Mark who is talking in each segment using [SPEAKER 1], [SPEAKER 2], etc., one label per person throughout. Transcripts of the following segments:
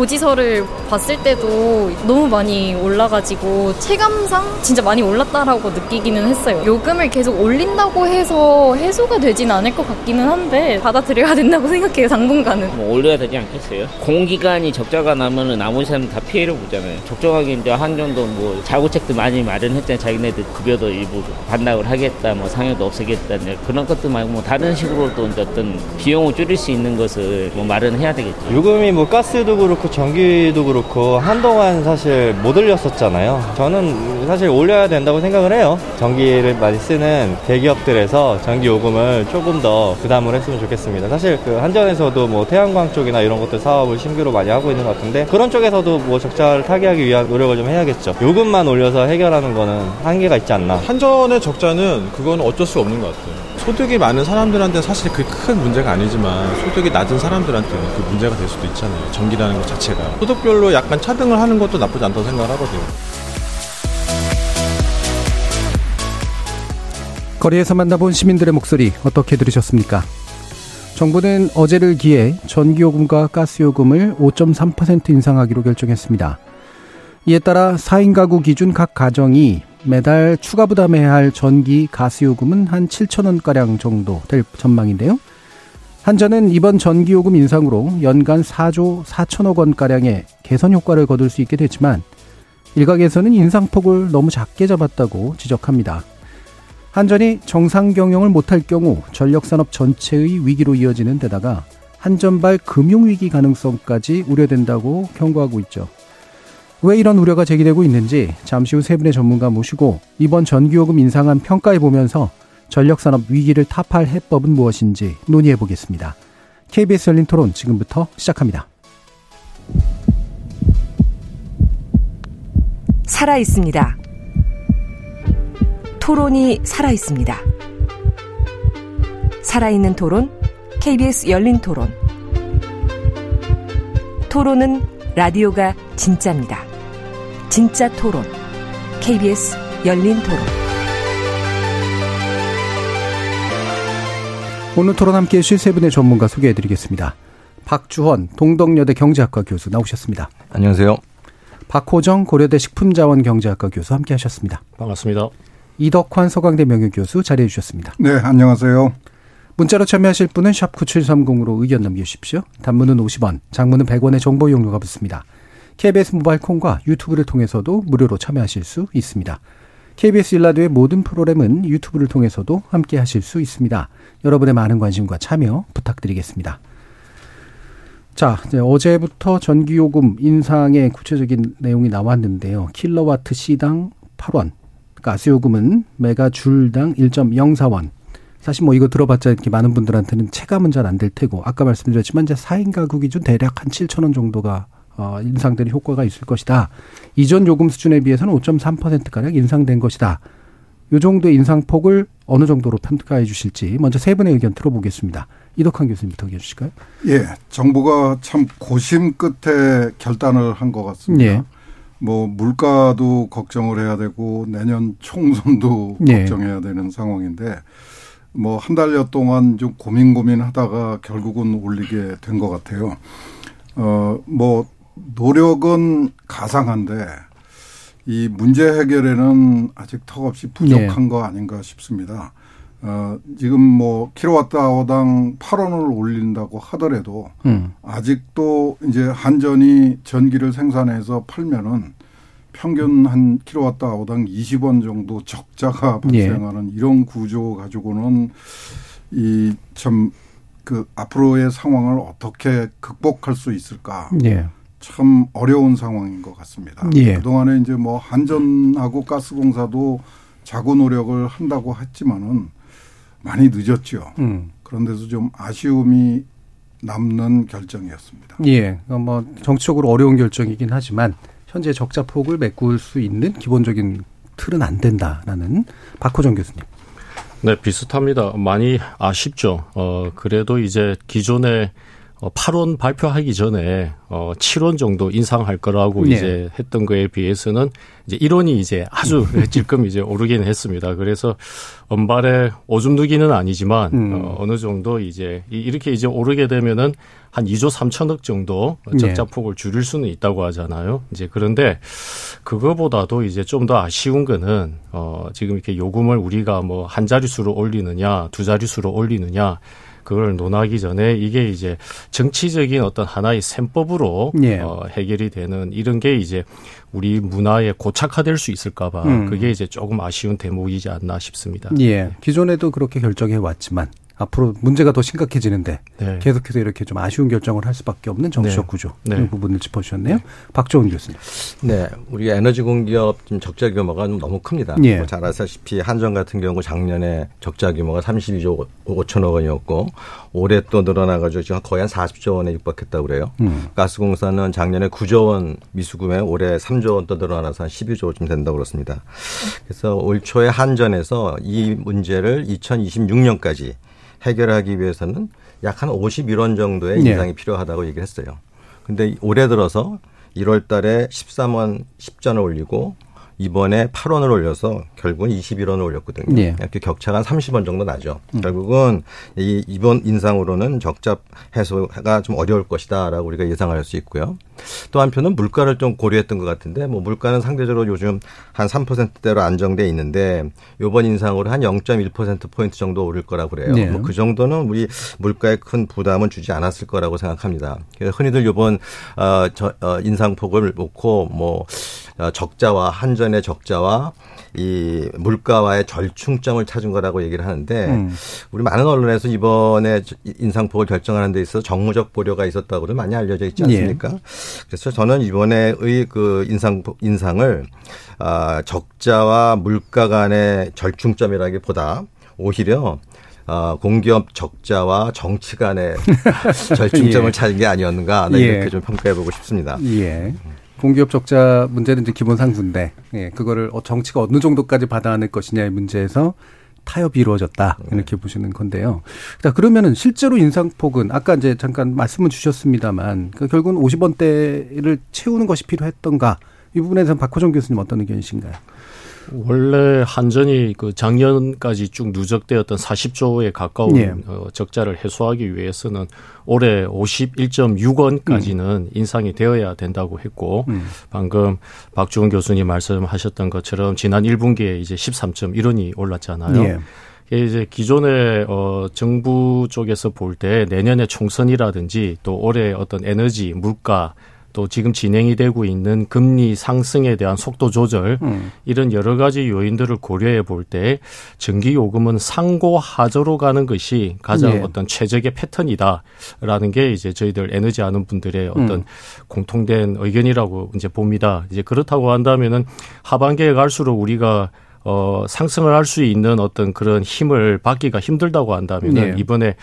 [SPEAKER 1] 고지서를 봤을 때도 너무 많이 올라가지고 체감상 진짜 많이 올랐다라고 느끼기는 했어요. 요금을 계속 올린다고 해서 해소가 되진 않을 것 같기는 한데 받아들여야 된다고 생각해요. 당분간은.
[SPEAKER 2] 뭐 올려야 되지 않겠어요? 공기간이 적자가 나면은 나머지 사람 다 피해를 보잖아요. 적정하게 이제 한 정도 뭐 자구책도 많이 마련했잖아요. 자기네들 급여도 일부 반납을 하겠다, 뭐 상여도 없애겠다, 그런 것도 말고 뭐 다른 식으로도 이제 어떤 비용을 줄일 수 있는 것을 뭐 마련해야 되겠죠.
[SPEAKER 3] 요금이 뭐 가스도 그렇고 전기도 그렇고 한동안 사실 못 올렸었잖아요. 저는 사실 올려야 된다고 생각을 해요. 전기를 많이 쓰는 대기업들에서 전기 요금을 조금 더 부담을 했으면 좋겠습니다. 사실 그 한전에서도 뭐 태양광 쪽이나 이런 것들 사업을 신규로 많이 하고 있는 것 같은데 그런 쪽에서도 뭐 적자를 타개하기 위한 노력을 좀 해야겠죠. 요금만 올려서 해결하는 거는 한계가 있지 않나.
[SPEAKER 4] 한전의 적자는 그건 어쩔 수 없는 것 같아요. 소득이 많은 사람들한테 사실 그 큰 문제가 아니지만 소득이 낮은 사람들한테는 그 문제가 될 수도 있잖아요. 전기라는 것 자체 가. 소득별로 약간 차등을 하는 것도 나쁘지 않다고 생각을 하거든요.
[SPEAKER 5] 거리에서 만나본 시민들의 목소리 어떻게 들으셨습니까? 정부는 어제를 기해 전기요금과 가스요금을 5.3% 인상하기로 결정했습니다. 이에 따라 4인 가구 기준 각 가정이 매달 추가 부담해야 할 전기, 가스요금은 한 7천 원가량 정도 될 전망인데요. 한전은 이번 전기요금 인상으로 연간 4조 4천억 원가량의 개선 효과를 거둘 수 있게 됐지만 일각에서는 인상폭을 너무 작게 잡았다고 지적합니다. 한전이 정상 경영을 못할 경우 전력산업 전체의 위기로 이어지는 데다가 한전발 금융위기 가능성까지 우려된다고 경고하고 있죠. 왜 이런 우려가 제기되고 있는지 잠시 후 세 분의 전문가 모시고 이번 전기요금 인상안 평가해 보면서 전력산업 위기를 타파할 해법은 무엇인지 논의해 보겠습니다. KBS 열린 토론 지금부터 시작합니다.
[SPEAKER 6] 살아 있습니다. 토론이 살아 있습니다. 살아있는 토론, KBS 열린 토론. 토론은 라디오가 진짜입니다. 진짜 토론. KBS 열린 토론.
[SPEAKER 5] 오늘 토론 함께 해주실 세 분의 전문가 소개해 드리겠습니다. 박주헌 동덕여대 경제학과 교수 나오셨습니다.
[SPEAKER 7] 안녕하세요.
[SPEAKER 5] 박호정 고려대 식품자원 경제학과 교수 함께 하셨습니다.
[SPEAKER 8] 반갑습니다.
[SPEAKER 5] 이덕환 서강대 명예교수 자리해 주셨습니다.
[SPEAKER 9] 네, 안녕하세요.
[SPEAKER 5] 문자로 참여하실 분은 샵 9730으로 의견 남겨주십시오. 단문은 50원, 장문은 100원의 정보 이용료가 붙습니다. KBS 모바일 콩과 유튜브를 통해서도 무료로 참여하실 수 있습니다. KBS 일라드의 모든 프로그램은 유튜브를 통해서도 함께 하실 수 있습니다. 여러분의 많은 관심과 참여 부탁드리겠습니다. 자, 어제부터 전기요금 인상의 구체적인 내용이 나왔는데요. 킬러와트 시당 8원, 가스요금은 메가줄당 1.04원. 사실 뭐 이거 들어봤자 이렇게 많은 분들한테는 체감은 잘 안 될 테고 아까 말씀드렸지만 이제 4인 가구 기준 대략 한 7천 원 정도가 어, 인상되는 효과가 있을 것이다. 이전 요금 수준에 비해서는 5.3%가량 인상된 것이다. 요 정도의 인상폭을 어느 정도로 평가해 주실지 먼저 세 분의 의견 들어보겠습니다. 이덕환 교수님부터 얘기해 주실까요?
[SPEAKER 9] 예, 정부가 참 고심 끝에 결단을 한 것 같습니다. 예. 뭐 물가도 걱정을 해야 되고 내년 총선도 예. 걱정해야 되는 상황인데 뭐 한 달여 동안 좀 고민 고민하다가 결국은 올리게 된 것 같아요. 어 뭐 노력은 가상한데 이 문제 해결에는 아직 턱없이 부족한 네. 거 아닌가 싶습니다. 어, 지금 뭐 킬로와트아워당 8원을 올린다고 하더라도 음. 아직도 이제 한전이 전기를 생산해서 팔면은 평균 한 킬로와트아워당 20원 정도 적자가 예. 발생하는 예. 이런 구조 가지고는 이 참 그 앞으로의 상황을 어떻게 극복할 수 있을까? 예. 참 어려운 상황인 것 같습니다. 예. 그동안에 이제 뭐 한전하고 가스공사도 자구 노력을 한다고 했지만은 많이 늦었죠. 음. 그런데도 좀 아쉬움이 남는 결정이었습니다.
[SPEAKER 5] 예. 뭐 정치적으로 어려운 결정이긴 하지만 현재 적자 폭을 메꿀 수 있는 기본적인 틀은 안 된다라는 박호정 교수님.
[SPEAKER 8] 네, 비슷합니다. 많이 아쉽죠. 어, 그래도 이제 기존의
[SPEAKER 7] 어, 8원 발표하기 전에 어 7원 정도 인상할 거라고 네. 이제 했던 거에 비해서는 이제 1원이 이제 아주 질끔 이제 오르기는 했습니다. 그래서 언발의 오줌 누기는 아니지만 음. 어, 어느 정도 이제 이렇게 이제 오르게 되면은 한 2조 3천억 정도 적자 폭을 줄일 수는 있다고 하잖아요. 이제 그런데 그거보다도 이제 좀 더 아쉬운 거는 어 지금 이렇게 요금을 우리가 뭐 한 자릿수로 올리느냐 두 자릿수로 올리느냐 그걸 논하기 전에 이게 이제 정치적인 어떤 하나의 셈법으로 예. 어, 해결이 되는 이런 게 이제 우리 문화에 고착화될 수 있을까봐 음. 그게 이제 조금 아쉬운 대목이지 않나 싶습니다.
[SPEAKER 5] 예. 기존에도 그렇게 결정해 왔지만 앞으로 문제가 더 심각해지는데 네. 계속해서 이렇게 좀 아쉬운 결정을 할 수밖에 없는 정치적 네. 구조 네. 이 부분을 짚어주셨네요. 네. 박정훈 교수님.
[SPEAKER 8] 네, 우리 에너지 공기업 지금 적자 규모가 너무 큽니다. 예. 뭐 잘 아시다시피 한전 같은 경우 작년에 적자 규모가 32조 5천억 원이었고 올해 또 늘어나가지고 지금 거의 한 40조 원에 육박했다고 그래요. 음. 가스공사는 작년에 9조 원 미수금에 올해 3조 원더 늘어나서 한 12조쯤 된다고 그렇습니다. 그래서 올 초에 한전에서 이 문제를 2026년까지 해결하기 위해서는 약 한 51원 정도의 네. 인상이 필요하다고 얘기를 했어요. 근데 올해 들어서 1월 달에 13원 10전을 올리고 이번에 8원을 올려서 결국은 21원을 올렸거든요. 네. 이렇게 격차가 한 30원 정도 나죠. 음. 결국은 이 이번 인상으로는 적자 해소가 좀 어려울 것이다라고 우리가 예상할 수 있고요. 또 한편은 물가를 좀 고려했던 것 같은데 뭐 물가는 상대적으로 요즘 한 3%대로 안정돼 있는데 요번 인상으로 한 0.1% 포인트 정도 오를 거라고 그래요. 네. 뭐그 정도는 우리 물가에 큰 부담은 주지 않았을 거라고 생각합니다. 그래서 흔히들 요번 어, 저, 어 인상폭을 놓고 뭐 어, 적자와 한전의 적자와 이 물가와의 절충점을 찾은 거라고 얘기를 하는데 음. 우리 많은 언론에서 이번에 인상폭을 결정하는 데 있어서 정무적 보려가 있었다고도 많이 알려져 있지 않습니까? 예. 그래서 저는 이번에의 그 인상 인상을 아 적자와 물가 간의 절충점이라기보다 오히려 어, 공기업 적자와 정치 간의 절충점을 예. 찾은 게 아니었는가 네, 예. 이렇게 좀 평가해 보고 싶습니다.
[SPEAKER 5] 예. 공기업 적자 문제는 이제 기본 상수인데 예, 그거를 어, 정치가 어느 정도까지 받아 안을 것이냐의 문제에서 타협이 이루어졌다 이렇게 네. 보시는 건데요. 자 그러면은 실제로 인상폭은 아까 이제 잠깐 말씀을 주셨습니다만 그 결국은 50원대를 채우는 것이 필요했던가 이 부분에 대해서 박호정 교수님 어떤 의견이신가요?
[SPEAKER 7] 원래 한전이 그 작년까지 쭉 누적되었던 40조에 가까운 예. 어, 적자를 해소하기 위해서는 올해 51.6원까지는 음. 인상이 되어야 된다고 했고 음. 방금 박주원 교수님 말씀하셨던 것처럼 지난 1분기에 이제 13.1원이 올랐잖아요. 예. 이제 기존의 어 정부 쪽에서 볼 때 내년에 총선이라든지 또 올해 어떤 에너지, 물가 또 지금 진행이 되고 있는 금리 상승에 대한 속도 조절 음. 이런 여러 가지 요인들을 고려해 볼 때 전기 요금은 상고 하저로 가는 것이 가장 네. 어떤 최적의 패턴이다라는 게 이제 저희들 에너지 하는 분들의 어떤 음. 공통된 의견이라고 이제 봅니다. 이제 그렇다고 한다면은 하반기에 갈수록 우리가 어, 상승을 할 수 있는 어떤 그런 힘을 받기가 힘들다고 한다면 네. 이번에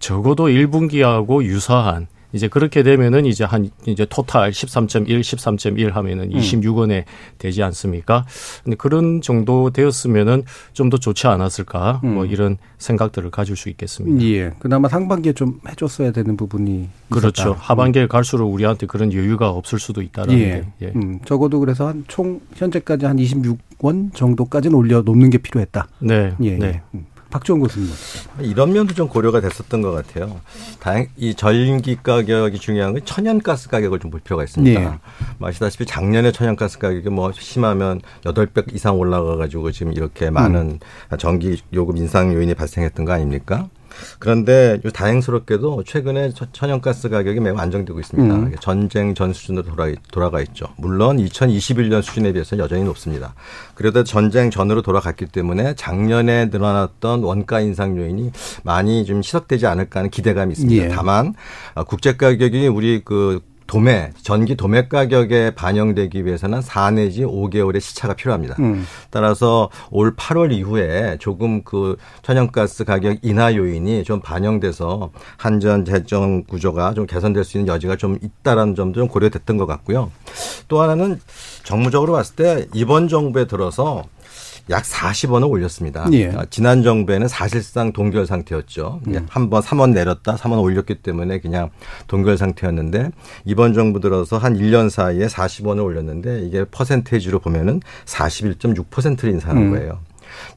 [SPEAKER 7] 적어도 1분기하고 유사한 이제 그렇게 되면은 이제 한 이제 토탈 13.1, 13.1 하면은 음. 26원에 되지 않습니까? 근데 그런 정도 되었으면은 좀 더 좋지 않았을까? 뭐 음. 뭐 이런 생각들을 가질 수 있겠습니다.
[SPEAKER 5] 예. 그나마 상반기에 좀 해줬어야 되는 부분이
[SPEAKER 7] 그렇죠. 있었다. 하반기에 갈수록 우리한테 그런 여유가 없을 수도 있다라는 예. 게. 예.
[SPEAKER 5] 음, 적어도 그래서 한 총 현재까지 한 26원 정도까지는 올려 놓는 게 필요했다.
[SPEAKER 7] 네. 예. 네.
[SPEAKER 5] 음. 박지원 교수님.
[SPEAKER 8] 이런 면도 좀 고려가 됐었던 것 같아요. 다행 이 전기 가격이 중요한 건 천연가스 가격을 좀 볼 필요가 있습니다. 네. 뭐 아시다시피 작년에 천연가스 가격이 뭐 심하면 여덟 배 이상 올라가 가지고 지금 이렇게 많은 음. 전기 요금 인상 요인이 발생했던 거 아닙니까? 그런데 다행스럽게도 최근에 천연가스 가격이 매우 안정되고 있습니다. 음. 전쟁 전 수준으로 돌아, 돌아가 있죠. 물론 2021년 수준에 비해서 여전히 높습니다. 그래도 전쟁 전으로 돌아갔기 때문에 작년에 늘어났던 원가 인상 요인이 많이 좀 희석되지 않을까 하는 기대감이 있습니다. 예. 다만 어, 국제 가격이 우리 그 도매 전기 도매 가격에 반영되기 위해서는 4 내지 5개월의 시차가 필요합니다. 음. 따라서 올 8월 이후에 조금 그 천연가스 가격 인하 요인이 좀 반영돼서 한전 재정 구조가 좀 개선될 수 있는 여지가 좀 있다라는 점도 좀 고려됐던 것 같고요. 또 하나는 정무적으로 봤을 때 이번 정부에 들어서 약 40원을 올렸습니다. 예. 어, 지난 정부에는 사실상 동결 상태였죠. 음. 한번 3원 내렸다, 3원 올렸기 때문에 그냥 동결 상태였는데 이번 정부 들어서 한 1년 사이에 40원을 올렸는데 이게 퍼센테이지로 보면은 41.6%를 인상한 음. 거예요.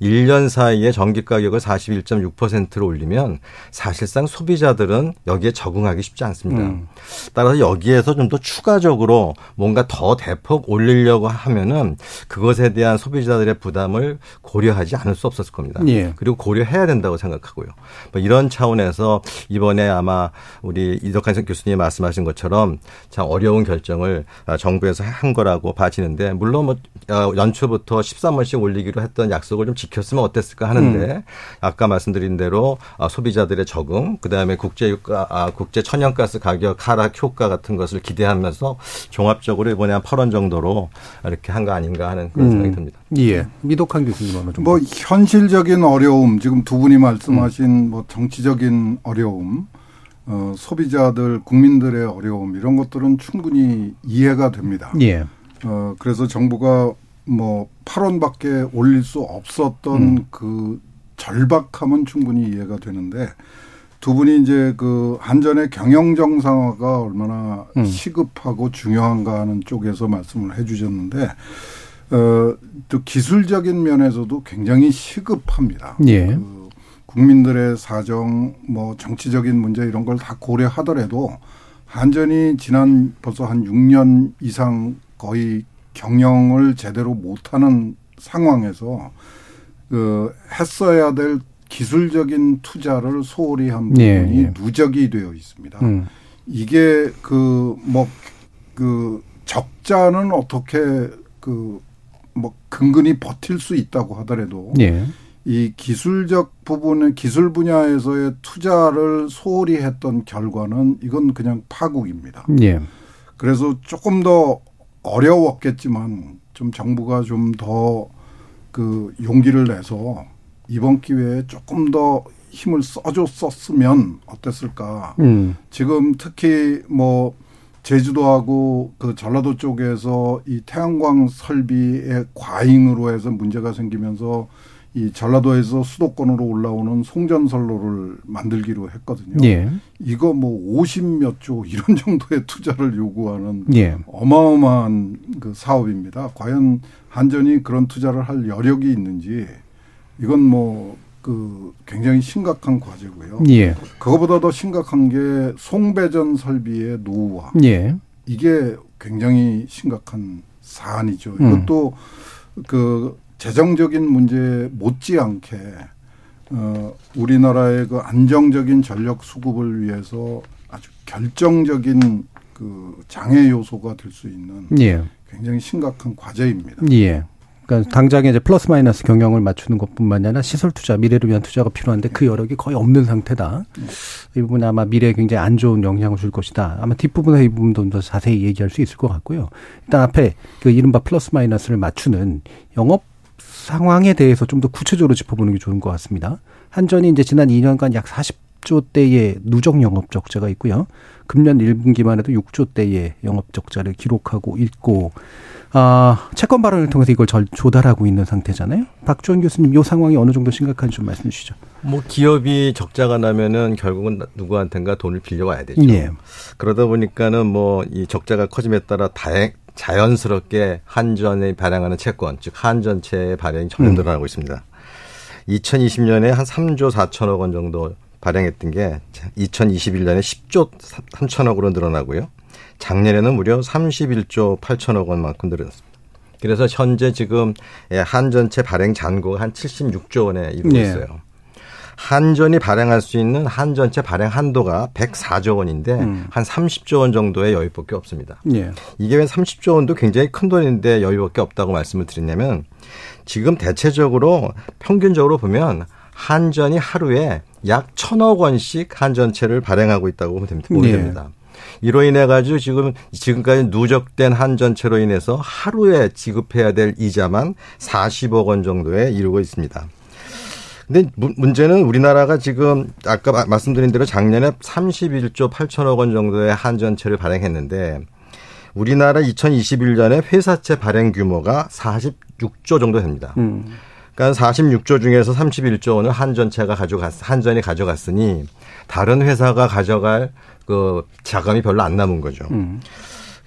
[SPEAKER 8] 1년 사이에 전기 가격을 41.6%로 올리면 사실상 소비자들은 여기에 적응하기 쉽지 않습니다. 음. 따라서 여기에서 좀 더 추가적으로 뭔가 더 대폭 올리려고 하면은 그것에 대한 소비자들의 부담을 고려하지 않을 수 없었을 겁니다. 예. 그리고 고려해야 된다고 생각하고요. 뭐 이런 차원에서 이번에 아마 우리 이덕환 교수님이 말씀하신 것처럼 참 어려운 결정을 정부에서 한 거라고 봐지는데 물론 뭐 어, 연초부터 13원씩 올리기로 했던 약속을 좀 지켰으면 어땠을까 하는데 음. 아까 말씀드린 대로 아, 소비자들의 적응, 그다음에 국제 유가, 아, 국제 천연가스 가격 하락 효과 같은 것을 기대하면서 종합적으로 이번에 한 8원 정도로 이렇게 한 거 아닌가 하는 그런 음. 생각이 듭니다.
[SPEAKER 5] 예. 미독한 교수님 어느
[SPEAKER 9] 뭐 현실적인 어려움, 지금 두 분이 말씀하신 음. 뭐 정치적인 어려움, 어, 소비자들, 국민들의 어려움 이런 것들은 충분히 이해가 됩니다. 예. 어, 그래서 정부가 뭐 8원밖에 올릴 수 없었던 음. 그 절박함은 충분히 이해가 되는데 두 분이 이제 그 한전의 경영 정상화가 얼마나 음. 시급하고 중요한가 하는 쪽에서 말씀을 해 주셨는데 어, 또 기술적인 면에서도 굉장히 시급합니다. 예. 그 국민들의 사정, 뭐 정치적인 문제 이런 걸 다 고려하더라도 한전이 지난 벌써 한 6년 이상 거의 경영을 제대로 못하는 상황에서 그 했어야 될 기술적인 투자를 소홀히 한 예, 부분이 예, 예. 누적이 되어 있습니다. 음. 이게 그 뭐그 그 적자는 어떻게 그 뭐 근근히 버틸 수 있다고 하더라도 예. 이 기술적 부분의 기술 분야에서의 투자를 소홀히 했던 결과는 이건 그냥 파국입니다. 예. 그래서 조금 더 어려웠겠지만 좀 정부가 좀 더 그 용기를 내서 이번 기회에 조금 더 힘을 써줬었으면 어땠을까. 음. 지금 특히 뭐 제주도하고 그 전라도 쪽에서 이 태양광 설비의 과잉으로 해서 문제가 생기면서 이 전라도에서 수도권으로 올라오는 송전선로를 만들기로 했거든요. 예. 이거 뭐 50몇 조 이런 정도의 투자를 요구하는 예. 어마어마한 그 사업입니다. 과연 한전이 그런 투자를 할 여력이 있는지 이건 뭐 그 굉장히 심각한 과제고요. 예. 그거보다 더 심각한 게 송배전 설비의 노후화. 예. 이게 굉장히 심각한 사안이죠. 이것도 음. 그 재정적인 문제 못지않게 어, 우리나라의 그 안정적인 전력 수급을 위해서 아주 결정적인 그 장애 요소가 될 수 있는 예. 굉장히 심각한 과제입니다.
[SPEAKER 5] 예. 그러니까 당장에 이제 플러스 마이너스 경영을 맞추는 것뿐만 아니라 시설 투자, 미래를 위한 투자가 필요한데 그 여력이 거의 없는 상태다. 이 부분이 아마 미래에 굉장히 안 좋은 영향을 줄 것이다. 아마 뒷부분에 이 부분도 더 자세히 얘기할 수 있을 것 같고요. 일단 앞에 그 이른바 플러스 마이너스를 맞추는 영업 상황에 대해서 좀 더 구체적으로 짚어보는 게 좋은 것 같습니다. 한전이 이제 지난 2년간 약 40조 대의 누적 영업 적자가 있고요. 금년 1분기만 해도 6조 대의 영업 적자를 기록하고 있고 아, 채권 발언을 통해서 이걸 절, 조달하고 있는 상태잖아요. 박주원 교수님, 이 상황이 어느 정도 심각한지 좀 말씀해 주시죠.
[SPEAKER 8] 뭐 기업이 적자가 나면은 결국은 누구한텐가 돈을 빌려와야 되죠. 예. 그러다 보니까는 뭐 이 적자가 커짐에 따라 다행 자연스럽게 한전에 발행하는 채권, 즉 한전채의 발행이 점점 음. 늘어나고 있습니다. 2020년에 한 3조 4천억 원 정도 발행했던 게 2021년에 10조 3천억으로 늘어나고요. 작년에는 무려 31조 8천억 원만큼 늘어났습니다. 그래서 현재 지금 한전채 발행 잔고가 한 76조 원에 이르고 네. 있어요. 한전이 발행할 수 있는 한전채 발행 한도가 104조 원인데 음. 한 30조 원 정도의 여유밖에 없습니다. 예. 이게 왜 30조 원도 굉장히 큰 돈인데 여유밖에 없다고 말씀을 드렸냐면 지금 대체적으로 평균적으로 보면 한전이 하루에 약 천억 원씩 한전채를 발행하고 있다고 보면 됩니다. 예. 이로 인해 가지고 지금 지금까지 누적된 한전채로 인해서 하루에 지급해야 될 이자만 40억 원 정도에 이르고 있습니다. 근데 문제는 우리나라가 지금 아까 말씀드린 대로 작년에 31조 8천억 원 정도의 한전채를 발행했는데 우리나라 2021년에 회사채 발행 규모가 46조 정도 됩니다. 음. 그러니까 46조 중에서 31조 원은 한전채가 가져갔 한전이 가져갔으니 다른 회사가 가져갈 그 자금이 별로 안 남은 거죠. 음.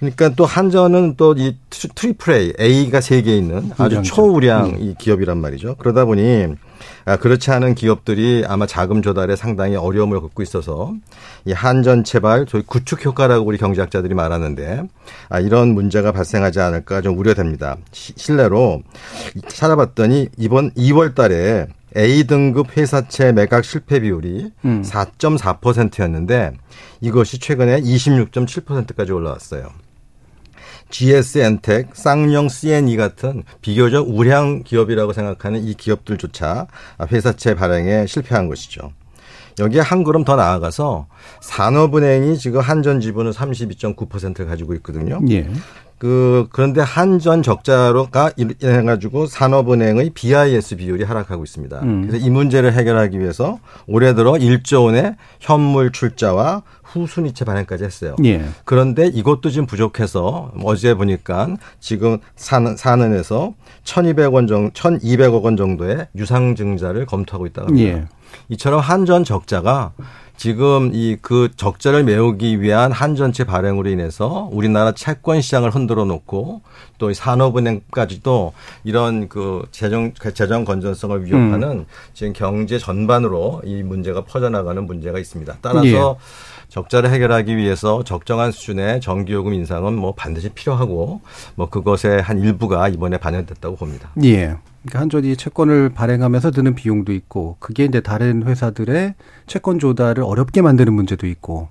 [SPEAKER 8] 그러니까 또 한전은 또 이 triple A, A가 세 개 있는 아주 초우량 음. 이 기업이란 말이죠. 그러다 보니 아, 그렇지 않은 기업들이 아마 자금 조달에 상당히 어려움을 겪고 있어서 이 한전 채발 저희 구축 효과라고 우리 경제학자들이 말하는데 아, 이런 문제가 발생하지 않을까 좀 우려됩니다. 시, 실내로 찾아봤더니 이번 2월 달에 A 등급 회사채 매각 실패 비율이 음. 4.4%였는데 이것이 최근에 26.7%까지 올라왔어요. GS 엔텍, 쌍용 CNE 같은 비교적 우량 기업이라고 생각하는 이 기업들조차 회사채 발행에 실패한 것이죠. 여기에 한 걸음 더 나아가서 산업은행이 지금 한전 지분을 32.9%를 가지고 있거든요. 예. 그 그런데 한전 적자로가 인해 가지고 산업은행의 BIS 비율이 하락하고 있습니다. 음. 그래서 이 문제를 해결하기 위해서 올해 들어 1조 원의 현물 출자와 후순위채 발행까지 했어요. 예. 그런데 이것도 지금 부족해서 어제 보니까 지금 사는 사는에서 1,200원 정도 1,200억 원 정도의 유상증자를 검토하고 있다고 합니다. 예. 이처럼 한전 적자가 지금 이 그 적자를 메우기 위한 한전체 발행으로 인해서 우리나라 채권 시장을 흔들어 놓고 또 산업은행까지도 이런 그 재정 재정 건전성을 위협하는 음. 지금 경제 전반으로 이 문제가 퍼져나가는 문제가 있습니다. 따라서 예. 적자를 해결하기 위해서 적정한 수준의 전기요금 인상은 뭐 반드시 필요하고 뭐 그것의 한 일부가 이번에 반영됐다고 봅니다.
[SPEAKER 5] 예. 그러니까 한전이 채권을 발행하면서 드는 비용도 있고 그게 이제 다른 회사들의 채권 조달을 어렵게 만드는 문제도 있고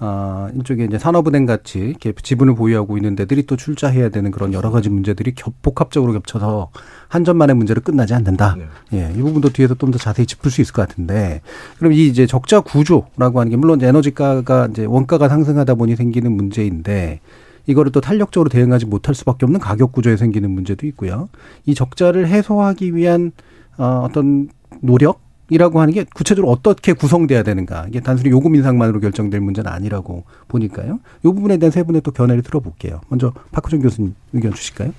[SPEAKER 5] 아, 이쪽에 이제 산업은행 같이 이렇게 지분을 보유하고 있는 데들이 또 출자해야 되는 그런 여러 가지 문제들이 겹, 복합적으로 겹쳐서 한전만의 문제로 끝나지 않는다. 네. 예, 이 부분도 뒤에서 좀 더 자세히 짚을 수 있을 것 같은데 그럼 이 이제 적자 구조라고 하는 게 물론 에너지가가 이제 원가가 상승하다 보니 생기는 문제인데 이거를 또 탄력적으로 대응하지 못할 수밖에 없는 가격 구조에 생기는 문제도 있고요. 이 적자를 해소하기 위한 어, 어떤 노력 이라고 하는 게 구체적으로 어떻게 구성돼야 되는가 이게 단순히 요금 인상만으로 결정될 문제는 아니라고 보니까요. 이 부분에 대한 세 분의 또 견해를 들어볼게요. 먼저 박호정 교수님 의견 주실까요?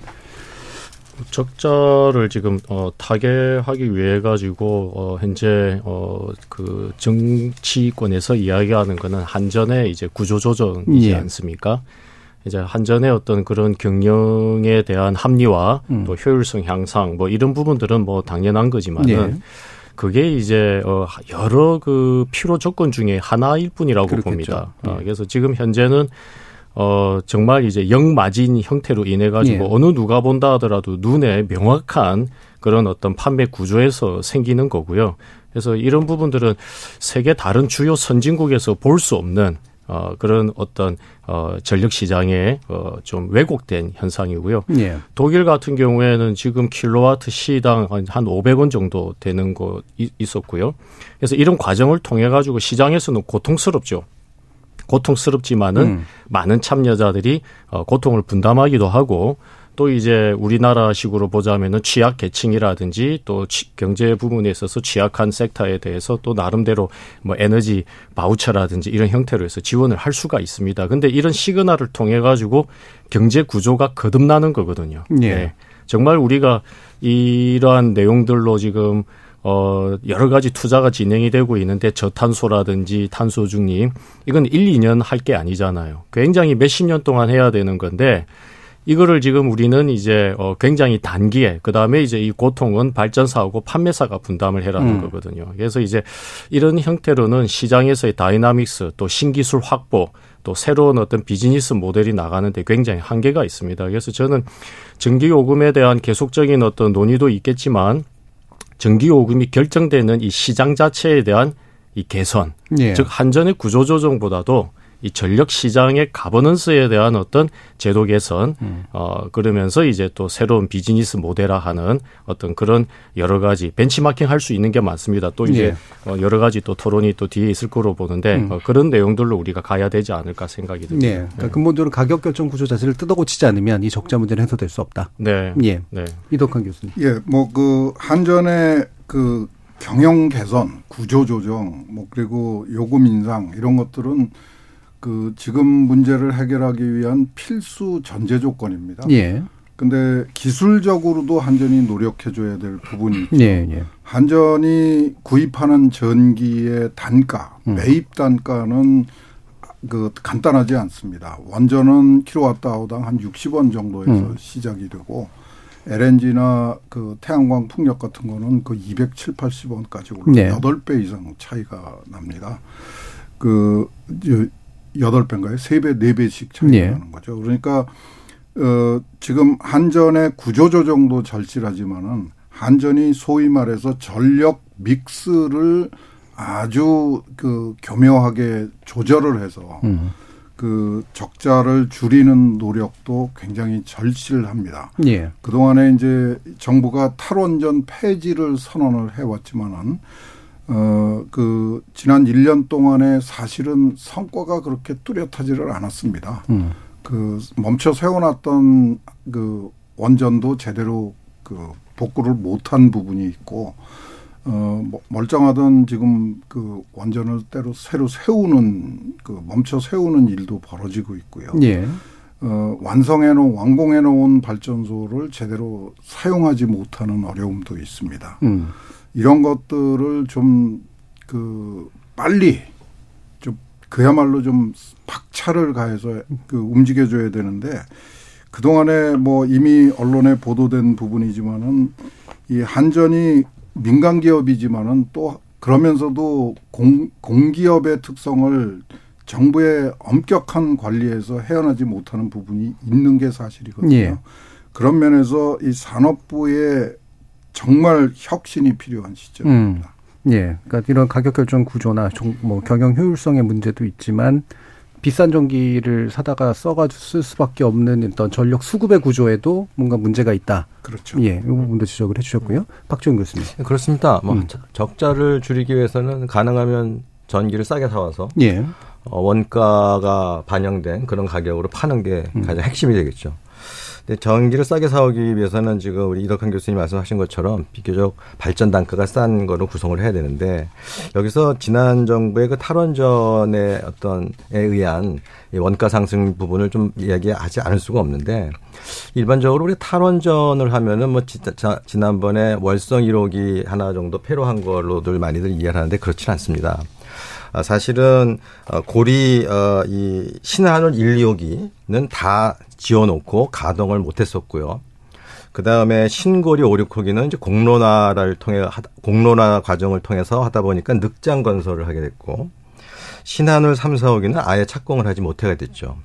[SPEAKER 7] 적자를 지금 어 타개하기 위해 가지고 어 현재 어그 정치권에서 이야기하는 거는 한전의 이제 구조 조정이지 예. 않습니까? 이제 한전의 어떤 그런 경영에 대한 합리화 음. 또 효율성 향상 뭐 이런 부분들은 뭐 당연한 거지만은 예. 그게 이제 어 여러 그 필요 조건 중에 하나일 뿐이라고 그렇겠죠. 봅니다. 어, 예. 그래서 지금 현재는 어 정말 이제 영마진 형태로 인해 가지고 예. 어느 누가 본다 하더라도 눈에 명확한 그런 어떤 판매 구조에서 생기는 거고요. 그래서 이런 부분들은 세계 다른 주요 선진국에서 볼 수 없는 어, 그런 어떤 어, 전력 시장에 어, 좀 왜곡된 현상이고요. 예. 독일 같은 경우에는 지금 킬로와트 시당 한, 한 500원 정도 되는 거 있었고요. 그래서 이런 과정을 통해 가지고 시장에서는 고통스럽죠. 고통스럽지만은 음. 많은 참여자들이 어, 고통을 분담하기도 하고 또 이제 우리나라식으로 보자면은 취약 계층이라든지 또 경제 부분에 있어서 취약한 섹터에 대해서 또 나름대로 뭐 에너지 바우처라든지 이런 형태로 해서 지원을 할 수가 있습니다. 근데 이런 시그널을 통해 가지고 경제 구조가 거듭나는 거거든요. 예. 네. 정말 우리가 이러한 내용들로 지금 어, 여러 가지 투자가 진행이 되고 있는데 저탄소라든지 탄소 중립, 이건 1, 2년 할 게 아니잖아요. 굉장히 몇십 년 동안 해야 되는 건데, 이거를 지금 우리는 이제 어 굉장히 단기에 그다음에 이제 이 고통은 발전사하고 판매사가 분담을 해라는 음. 거거든요. 그래서 이제 이런 형태로는 시장에서의 dynamics 또 신기술 확보 또 새로운 어떤 비즈니스 모델이 나가는데 굉장히 한계가 있습니다. 그래서 저는 전기 요금에 대한 계속적인 어떤 논의도 있겠지만 전기 요금이 결정되는 이 시장 자체에 대한 이 개선, 예. 즉 한전의 구조 조정보다도 이 전력 시장의 governance에 대한 어떤 제도 개선 음. 어 그러면서 이제 또 새로운 비즈니스 모델화 하는 어떤 그런 여러 가지 벤치마킹 할 수 있는 게 많습니다. 또 이제 예. 어 여러 가지 또 토론이 또 뒤에 있을 거로 보는데 음. 어 그런 내용들로 우리가 가야 되지 않을까 생각이 듭니다.
[SPEAKER 5] 네. 그러니까 네. 근본적으로 가격 결정 구조 자체를 뜯어고치지 않으면 이 적자 문제는 해소될 수 없다.
[SPEAKER 7] 네.
[SPEAKER 5] 예. 네. 이덕환 교수님.
[SPEAKER 9] 예. 뭐 그 한전의 그 경영 개선, 구조 조정, 뭐 그리고 요금 인상 이런 것들은 그 지금 문제를 해결하기 위한 필수 전제 조건입니다. 예. 근데 기술적으로도 한전이 노력해줘야 될 부분이 있죠. 예, 예. 한전이 구입하는 전기의 단가, 음. 매입 단가는 그 간단하지 않습니다. 원전은 킬로와트아워당 한 60원 정도에서 음. 시작이 되고 LNG나 그 태양광 풍력 같은 거는 그 270, 80원까지 올라 네. 8배 이상 차이가 납니다. 그 8배인가요? 3배, 4배씩 차이가 네. 나는 거죠. 그러니까 어 지금 한전의 구조조 정도 절실하지만은 한전이 소위 말해서 전력 믹스를 아주 그 교묘하게 조절을 해서 음. 그 적자를 줄이는 노력도 굉장히 절실합니다. 예. 그동안에 이제 정부가 탈원전 폐지를 선언을 해왔지만은 어, 그, 지난 1년 동안에 사실은 성과가 그렇게 뚜렷하지를 않았습니다. 음. 그, 멈춰 세워놨던 그 원전도 제대로 그 복구를 못한 부분이 있고, 어, 뭐 멀쩡하던 지금 그 원전을 때로 새로 세우는 그 멈춰 세우는 일도 벌어지고 있고요. 예. 어, 완성해 놓은 완공해 놓은 발전소를 제대로 사용하지 못하는 어려움도 있습니다. 음. 이런 것들을 좀 그 빨리 좀 그야말로 좀 박차를 가해서 그 움직여줘야 되는데 그 동안에 뭐 이미 언론에 보도된 부분이지만은 이 한전이 민간 기업이지만은 또 그러면서도 공, 공기업의 특성을 정부의 엄격한 관리에서 헤어나지 못하는 부분이 있는 게 사실이거든요. 예. 그런 면에서 이 산업부의 정말 혁신이 필요한 시점입니다.
[SPEAKER 5] 음. 예. 그러니까 이런 가격 결정 구조나 뭐 경영 효율성의 문제도 있지만 비싼 전기를 사다가 써가지고 쓸 수밖에 없는 어떤 전력 수급의 구조에도 뭔가 문제가 있다.
[SPEAKER 9] 그렇죠.
[SPEAKER 5] 예, 이 부분도 지적을 해주셨고요. 음. 박지원 교수님.
[SPEAKER 8] 네, 그렇습니다. 뭐 음. 적자를 줄이기 위해서는 가능하면 전기를 싸게 사와서 예. 어, 원가가 반영된 그런 가격으로 파는 게 음. 가장 핵심이 되겠죠. 근데 전기를 싸게 사오기 위해서는 지금 우리 이덕환 교수님 말씀하신 것처럼 비교적 발전 단가가 싼 거로 구성을 해야 되는데 여기서 지난 정부의 그 탈원전의 어떤에 의한 원가 상승 부분을 좀 이야기하지 않을 수가 없는데 일반적으로 우리 탈원전을 하면은 뭐 지, 지난번에 월성 1호기 하나 정도 폐로한 걸로들 많이들 이해를 하는데 그렇지는 않습니다. 아, 사실은 어, 고리 어, 이 신한울 1, 2호기는 다 지어놓고 가동을 못했었고요. 그 다음에 신고리 5, 6호기는 이제 공론화를 통해 공론화 과정을 통해서 하다 보니까 늑장 건설을 하게 됐고 신한울 3, 4호기는 아예 착공을 하지 못하게 됐죠.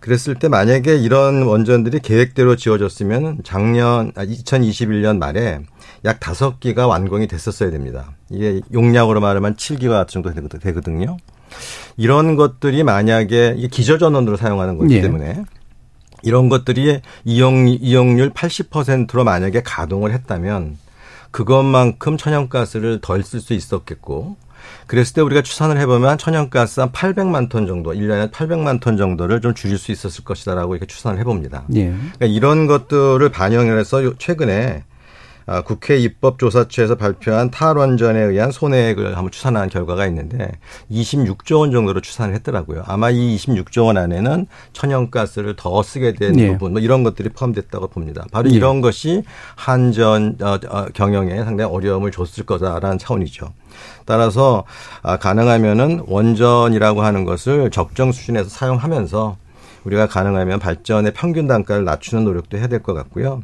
[SPEAKER 8] 그랬을 때 만약에 이런 원전들이 계획대로 지어졌으면 작년 2021년 아, 말에 약 다섯 기가 완공이 됐었어야 됩니다. 이게 용량으로 말하면 7기가 정도 되거든요. 이런 것들이 만약에 이게 기저전원으로 사용하는 거기 예. 때문에 이런 것들이 이용 이용률 80%로 만약에 가동을 했다면 그것만큼 천연가스를 덜 쓸 수 있었겠고 그랬을 때 우리가 추산을 해보면 천연가스 한 800만 톤 정도, 1년에 800만 톤 정도를 좀 줄일 수 있었을 것이다라고 이렇게 추산을 해봅니다. 예. 그러니까 이런 것들을 반영을 해서 최근에 아, 국회 입법조사처에서 발표한 탈원전에 의한 손해액을 한번 추산한 결과가 있는데 26조 원 정도로 추산을 했더라고요. 아마 이 26조 원 안에는 천연가스를 더 쓰게 된 네. 부분 뭐 이런 것들이 포함됐다고 봅니다. 바로 네. 이런 것이 한전 어, 어, 경영에 상당히 어려움을 줬을 거다라는 차원이죠. 따라서 아, 가능하면은 원전이라고 하는 것을 적정 수준에서 사용하면서 우리가 가능하면 발전의 평균 단가를 낮추는 노력도 해야 될 것 같고요.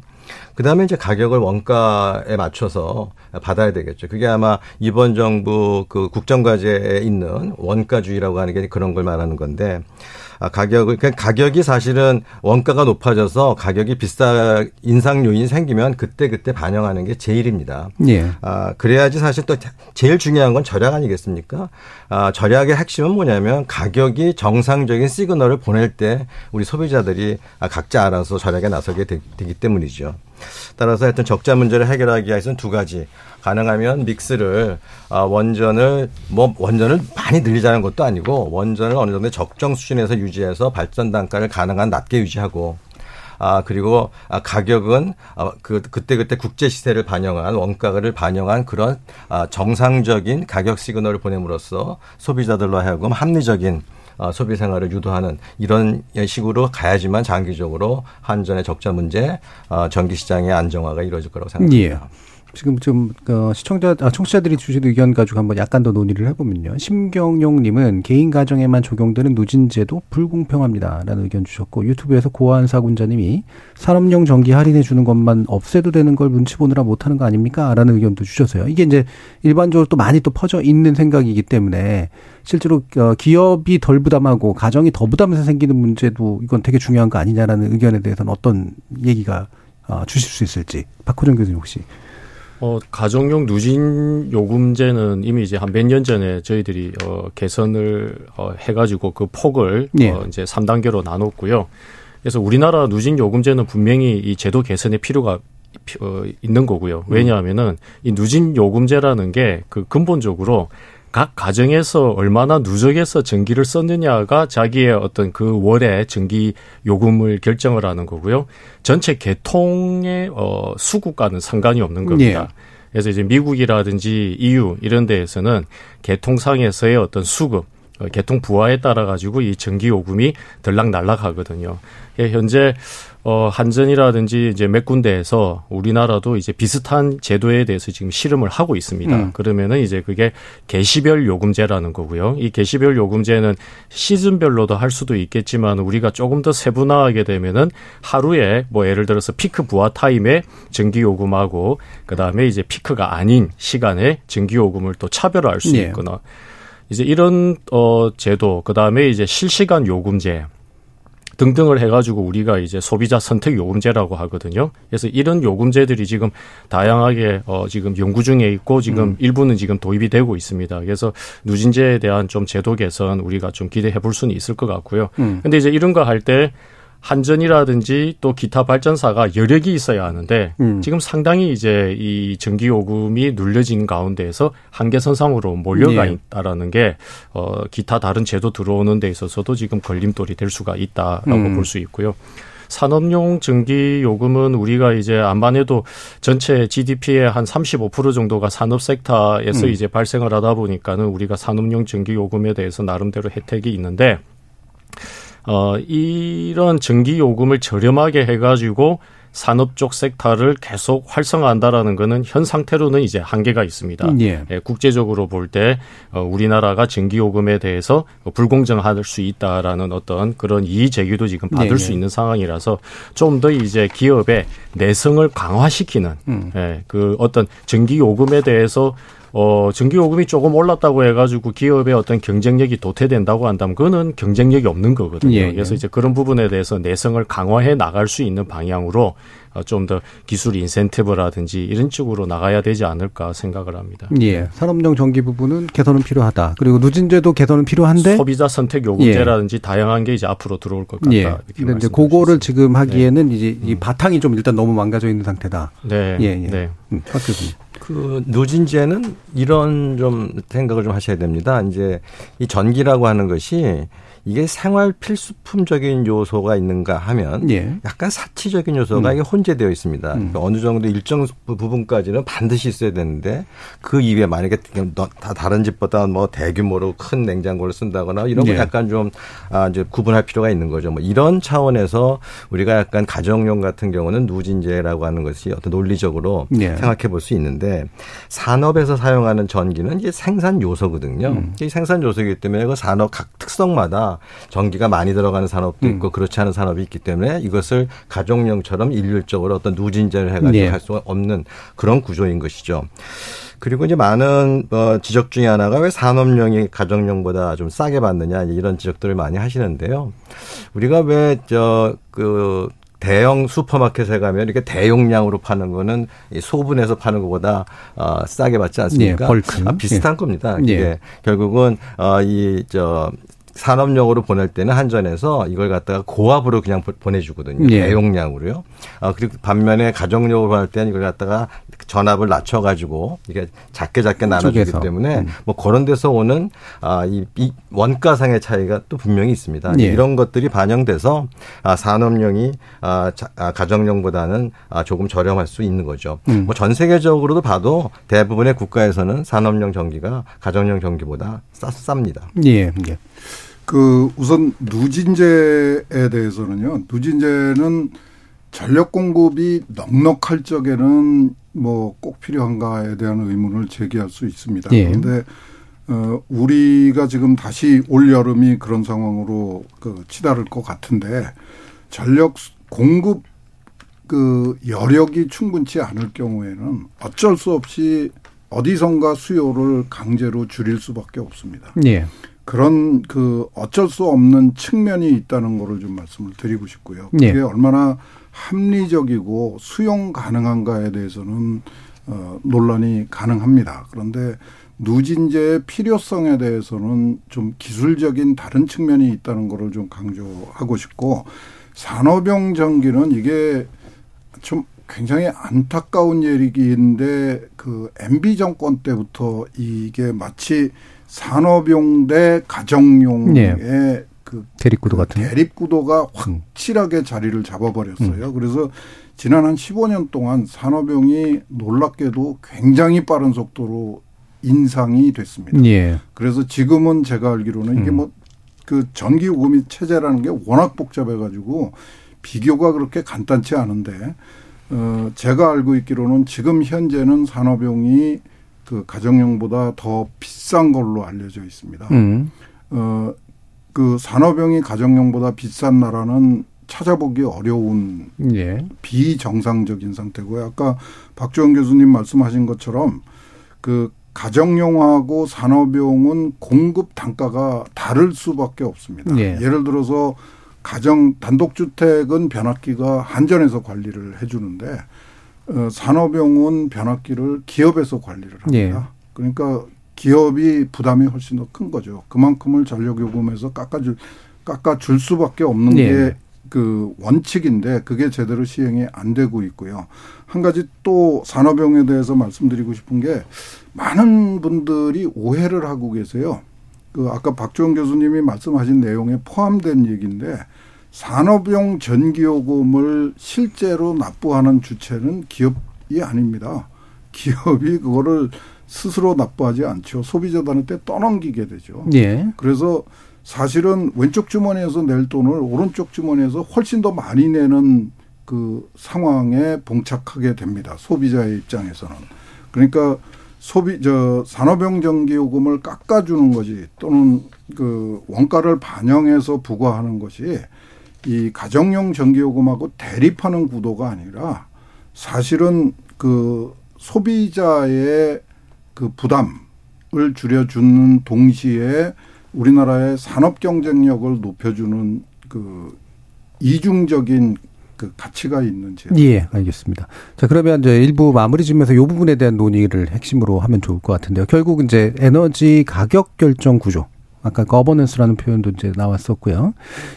[SPEAKER 8] 그 다음에 이제 가격을 원가에 맞춰서 받아야 되겠죠. 그게 아마 이번 정부 그 국정과제에 있는 원가주의라고 하는 게 그런 걸 말하는 건데 아, 가격을 그러니까 가격이 사실은 원가가 높아져서 가격이 비싸 인상 요인이 생기면 그때 그때 반영하는 게 제일입니다. 예. 아 그래야지 사실 또 제일 중요한 건 절약 아니겠습니까? 아 절약의 핵심은 뭐냐면 가격이 정상적인 시그널을 보낼 때 우리 소비자들이 아, 각자 알아서 절약에 나서게 되, 기 때문이죠. 따라서 하여튼 적자 문제를 해결하기 위해서는 두 가지. 가능하면 믹스를 아, 원전을 뭐 원전을 많이 늘리자는 것도 아니고 원전을 어느 정도 적정 수준에서 유지해서 발전 단가를 가능한 낮게 유지하고 아 그리고 아 가격은 아, 그 그때 그때 국제 시세를 반영한 원가를 반영한 그런 아 정상적인 가격 시그널을 보냄으로써 소비자들로 하여금 합리적인 어, 소비 생활을 유도하는 이런 식으로 가야지만 장기적으로 한전의 적자 문제, 어, 전기 시장의 안정화가 이루어질 거라고 생각합니다. 예.
[SPEAKER 5] 지금 좀 어, 시청자 아, 청취자들이 주신 의견 가지고 한번 약간 더 논의를 해보면요. 심경용님은 개인 가정에만 적용되는 누진제도 불공평합니다라는 의견 주셨고 유튜브에서 고한 사 군자님이 산업용 전기 할인해 주는 것만 없애도 되는 걸 눈치 보느라 못하는 거 아닙니까?라는 의견도 주셨어요. 이게 이제 일반적으로 또 많이 또 퍼져 있는 생각이기 때문에 실제로 어, 기업이 덜 부담하고 가정이 더 부담해서 생기는 문제도 이건 되게 중요한 거 아니냐라는 의견에 대해서는 어떤 얘기가 어, 주실 수 있을지 박호정 교수님 혹시.
[SPEAKER 7] 어, 가정용 누진 요금제는 이미 이제 한 몇 년 전에 저희들이 어, 개선을 어, 해가지고 그 폭을 네. 어, 이제 3단계로 나눴고요. 그래서 우리나라 누진 요금제는 분명히 이 제도 개선의 필요가 어, 있는 거고요. 왜냐하면은 이 누진 요금제라는 게 그 근본적으로 각 가정에서 얼마나 누적해서 전기를 썼느냐가 자기의 어떤 그 월의 전기 요금을 결정을 하는 거고요. 전체 개통의 어 수급과는 상관이 없는 겁니다. 네. 그래서 이제 미국이라든지 EU 이런 데에서는 개통상에서의 어떤 수급 어, 개통 부하에 따라 가지고 이 전기 요금이 들락날락 하거든요. 예, 현재 어 한전이라든지 이제 몇 군데에서 우리나라도 이제 비슷한 제도에 대해서 지금 실험을 하고 있습니다. 음. 그러면은 이제 그게 개시별 요금제라는 거고요. 이 개시별 요금제는 시즌별로도 할 수도 있겠지만 우리가 조금 더 세분화하게 되면은 하루에 뭐 예를 들어서 피크 부하 타임에 전기 요금하고 그다음에 이제 피크가 아닌 시간에 전기 요금을 또 차별화할 수 네. 있거나 이제 이런 어 제도 그다음에 이제 실시간 요금제 등등을 해가지고 우리가 이제 소비자 선택 요금제라고 하거든요. 그래서 이런 요금제들이 지금 다양하게 어 지금 연구 중에 있고 지금 음. 일부는 지금 도입이 되고 있습니다. 그래서 누진제에 대한 좀 제도 개선 우리가 좀 기대해 볼 수는 있을 것 같고요. 음. 근데 이제 이런 거 할 때 한전이라든지 또 기타 발전사가 여력이 있어야 하는데 음. 지금 상당히 이제 이 전기 요금이 눌려진 가운데에서 한계선상으로 몰려가 예. 있다라는 게 어, 기타 다른 제도 들어오는 데 있어서도 지금 걸림돌이 될 수가 있다라고 음. 볼수 있고요. 산업용 전기 요금은 우리가 이제 안만 해도 전체 GDP의 한 35% 정도가 산업 섹터에서 음. 이제 발생을 하다 보니까는 우리가 산업용 전기 요금에 대해서 나름대로 혜택이 있는데 어, 이런 전기 요금을 저렴하게 해가지고 산업 쪽 섹터를 계속 활성화한다라는 거는 현 상태로는 이제 한계가 있습니다. 예. 예, 국제적으로 볼때 어, 우리나라가 전기 요금에 대해서 불공정할 수 있다라는 어떤 그런 이의 제기도 지금 받을 네. 수 있는 상황이라서 좀 더 이제 기업의 내성을 강화시키는 음. 예, 그 어떤 전기 요금에 대해서 어, 전기요금이 조금 올랐다고 해가지고 기업의 어떤 경쟁력이 도태된다고 한다면 그거는 경쟁력이 없는 거거든요. 예, 예. 그래서 이제 그런 부분에 대해서 내성을 강화해 나갈 수 있는 방향으로 어, 좀더 기술 인센티브라든지 이런 쪽으로 나가야 되지 않을까 생각을 합니다.
[SPEAKER 5] 예. 산업용 전기 부분은 개선은 필요하다. 그리고 누진제도 개선은 필요한데
[SPEAKER 7] 소비자 선택 요금제라든지 예. 다양한 게 이제 앞으로 들어올 것 같다. 예.
[SPEAKER 5] 근데 이제 그거를 지금 하기에는 네. 이제 이 음. 바탕이 좀 일단 너무 망가져 있는 상태다.
[SPEAKER 7] 네.
[SPEAKER 5] 예. 예. 네. 음,
[SPEAKER 8] 그 누진제는 이런 좀 생각을 좀 하셔야 됩니다. 이제 이 전기라고 하는 것이 이게 생활 필수품적인 요소가 있는가 하면 예. 약간 사치적인 요소가 음. 이게 혼재되어 있습니다. 음. 그러니까 어느 정도 일정 부분까지는 반드시 있어야 되는데 그 이외에 만약에 다 다른 집보다 뭐 대규모로 큰 냉장고를 쓴다거나 이런 거 예. 약간 좀 아, 이제 구분할 필요가 있는 거죠. 뭐 이런 차원에서 우리가 약간 가정용 같은 경우는 누진제라고 하는 것이 어떤 논리적으로 예. 생각해 볼 수 있는데 산업에서 사용하는 전기는 이제 생산 요소거든요. 음. 이 생산 요소이기 때문에 그 산업 각 특성마다 전기가 많이 들어가는 산업도 있고 음. 그렇지 않은 산업이 있기 때문에 이것을 가정용처럼 일률적으로 어떤 누진제를 해가지고 네. 할 수가 없는 그런 구조인 것이죠. 그리고 이제 많은 어 지적 중에 하나가 왜 산업용이 가정용보다 좀 싸게 받느냐 이런 지적들을 많이 하시는데요. 우리가 왜 저 그 대형 슈퍼마켓에 가면 이렇게 대용량으로 파는 거는 소분해서 파는 것보다 어, 싸게 받지 않습니까? 네, 아, 비슷한 네. 겁니다. 이게 네. 결국은 어, 이저 산업용으로 보낼 때는 한전에서 이걸 갖다가 고압으로 그냥 보내주거든요. 예. 대용량으로요. 아, 그리고 반면에 가정용으로 보낼 때는 이걸 갖다가 전압을 낮춰가지고 이게 작게 작게 나눠주기 때문에 음. 뭐 그런 데서 오는 아, 이, 이 원가상의 차이가 또 분명히 있습니다. 예. 이런 것들이 반영돼서 아, 산업용이 아, 자, 아, 가정용보다는 아, 조금 저렴할 수 있는 거죠. 음. 뭐전 세계적으로도 봐도 대부분의 국가에서는 산업용 전기가 가정용 전기보다 싸, 쌉니다.
[SPEAKER 5] 예. 예.
[SPEAKER 9] 그 우선 누진제에 대해서는요. 누진제는 전력 공급이 넉넉할 적에는 뭐 꼭 필요한가에 대한 의문을 제기할 수 있습니다. 예. 그런데 어 우리가 지금 다시 올 여름이 그런 상황으로 그 치달을 것 같은데 전력 공급 그 여력이 충분치 않을 경우에는 어쩔 수 없이 어디선가 수요를 강제로 줄일 수밖에 없습니다. 예. 그런 그 어쩔 수 없는 측면이 있다는 거를 좀 말씀을 드리고 싶고요. 그게 예. 얼마나 합리적이고 수용 가능한가에 대해서는 어, 논란이 가능합니다. 그런데 누진제의 필요성에 대해서는 좀 기술적인 다른 측면이 있다는 거를 좀 강조하고 싶고 산업용 전기는 이게 좀 굉장히 안타까운 얘기인데 그 MB 정권 때부터 이게 마치 산업용 대 가정용의 네. 그
[SPEAKER 5] 대립구도 같은
[SPEAKER 9] 대립구도가 확실하게 자리를 잡아버렸어요. 음. 그래서 지난 한 15년 동안 산업용이 놀랍게도 굉장히 빠른 속도로 인상이 됐습니다. 예. 그래서 지금은 제가 알기로는 이게 음. 뭐그 전기 요금이 체제라는 게 워낙 복잡해 가지고 비교가 그렇게 간단치 않은데 어 제가 알고 있기로는 지금 현재는 산업용이 그 가정용보다 더 비싼 걸로 알려져 있습니다. 음. 어, 그 산업용이 가정용보다 비싼 나라는 찾아보기 어려운 예. 비정상적인 상태고요. 아까 박주원 교수님 말씀하신 것처럼 그 가정용하고 산업용은 공급 단가가 다를 수밖에 없습니다. 예. 예를 들어서 가정 단독주택은 변압기가 한전에서 관리를 해주는데 어, 산업용은 변압기를 기업에서 관리를 합니다. 예. 그러니까 기업이 부담이 훨씬 더 큰 거죠. 그만큼을 전력 요금에서 깎아줄 깎아줄 수밖에 없는 예. 게그 원칙인데 그게 제대로 시행이 안 되고 있고요. 한 가지 또 산업용에 대해서 말씀드리고 싶은 게 많은 분들이 오해를 하고 계세요. 그 아까 박주원 교수님이 말씀하신 내용에 포함된 얘기인데 산업용 전기요금을 실제로 납부하는 주체는 기업이 아닙니다. 기업이 그거를 스스로 납부하지 않죠. 소비자들한테 떠넘기게 되죠. 예. 그래서 사실은 왼쪽 주머니에서 낼 돈을 오른쪽 주머니에서 훨씬 더 많이 내는 그 상황에 봉착하게 됩니다. 소비자의 입장에서는. 그러니까 소비 저 산업용 전기 요금을 깎아 주는 것이 또는 그 원가를 반영해서 부과하는 것이 이 가정용 전기요금하고 대립하는 구도가 아니라 사실은 그 소비자의 그 부담을 줄여주는 동시에 우리나라의 산업 경쟁력을 높여주는 그 이중적인 그 가치가 있는 제
[SPEAKER 5] 예, 알겠습니다. 자, 그러면 이제 일부 마무리 지면서 이 부분에 대한 논의를 핵심으로 하면 좋을 것 같은데요. 결국 이제 에너지 가격 결정 구조 아까 거버넌스라는 표현도 이제 나왔었고요.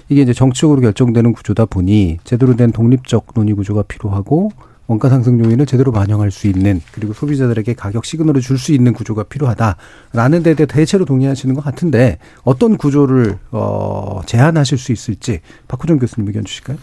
[SPEAKER 5] 이게 이제 정치적으로 결정되는 구조다 보니 제대로 된 독립적 논의 구조가 필요하고 원가 상승 요인을 제대로 반영할 수 있는 그리고 소비자들에게 가격 시그널을 줄 수 있는 구조가 필요하다라는 데 대해 대체로 동의하시는 것 같은데 어떤 구조를 어 제안하실 수 있을지 박호정 교수님 의견 주실까요?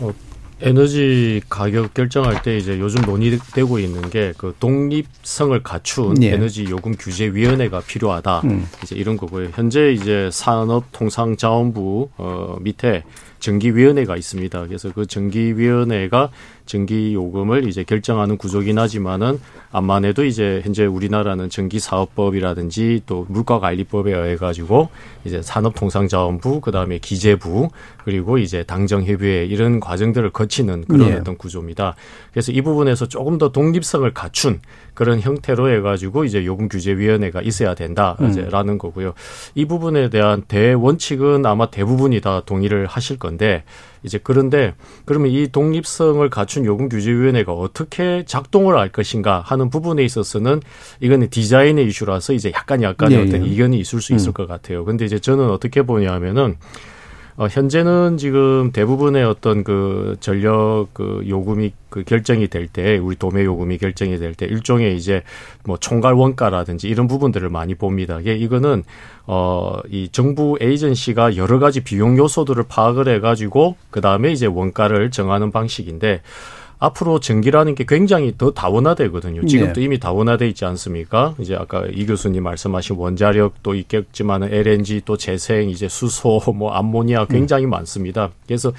[SPEAKER 7] 어, 에너지 가격 결정할 때 이제 요즘 논의되고 있는 게 그 독립성을 갖춘 예. 에너지 요금 규제 위원회가 필요하다. 음. 이제 이런 거고요. 현재 이제 산업통상자원부 어 밑에 정기위원회가 있습니다. 그래서 그 정기위원회가 전기 요금을 이제 결정하는 구조긴 하지만은 암만 해도 이제 현재 우리나라는 전기 사업법이라든지 또 물가관리법에 의해 가지고 이제 산업통상자원부 그다음에 기재부 그리고 이제 당정협의회 이런 과정들을 거치는 그런 예. 어떤 구조입니다. 그래서 이 부분에서 조금 더 독립성을 갖춘 그런 형태로 해가지고 이제 요금 규제 위원회가 있어야 된다라는 음. 거고요. 이 부분에 대한 대원칙은 아마 대부분이 다 동의를 하실 건데 이제 그런데 그러면 이 독립성을 갖춘 요금 규제위원회가 어떻게 작동을 할 것인가 하는 부분에 있어서는 이거는 디자인의 이슈라서 이제 약간 약간의 예, 어떤 예. 이견이 있을 수 있을 음. 것 같아요. 근데 이제 저는 어떻게 보냐면은 어, 현재는 지금 대부분의 어떤 그 전력 그 요금이 그 결정이 될 때 우리 도매 요금이 결정이 될 때 일종의 이제 뭐 총괄 원가라든지 이런 부분들을 많이 봅니다. 이게 이거는 어 이 정부 에이전시가 여러 가지 비용 요소들을 파악을 해 가지고 그다음에 이제 원가를 정하는 방식인데 앞으로 전기라는 게 굉장히 더 다원화되거든요. 지금도 네. 이미 다원화돼 있지 않습니까? 이제 아까 이 교수님 말씀하신 원자력도 있겠지만 LNG 또 재생 이제 수소 뭐 암모니아 굉장히 음. 많습니다. 그래서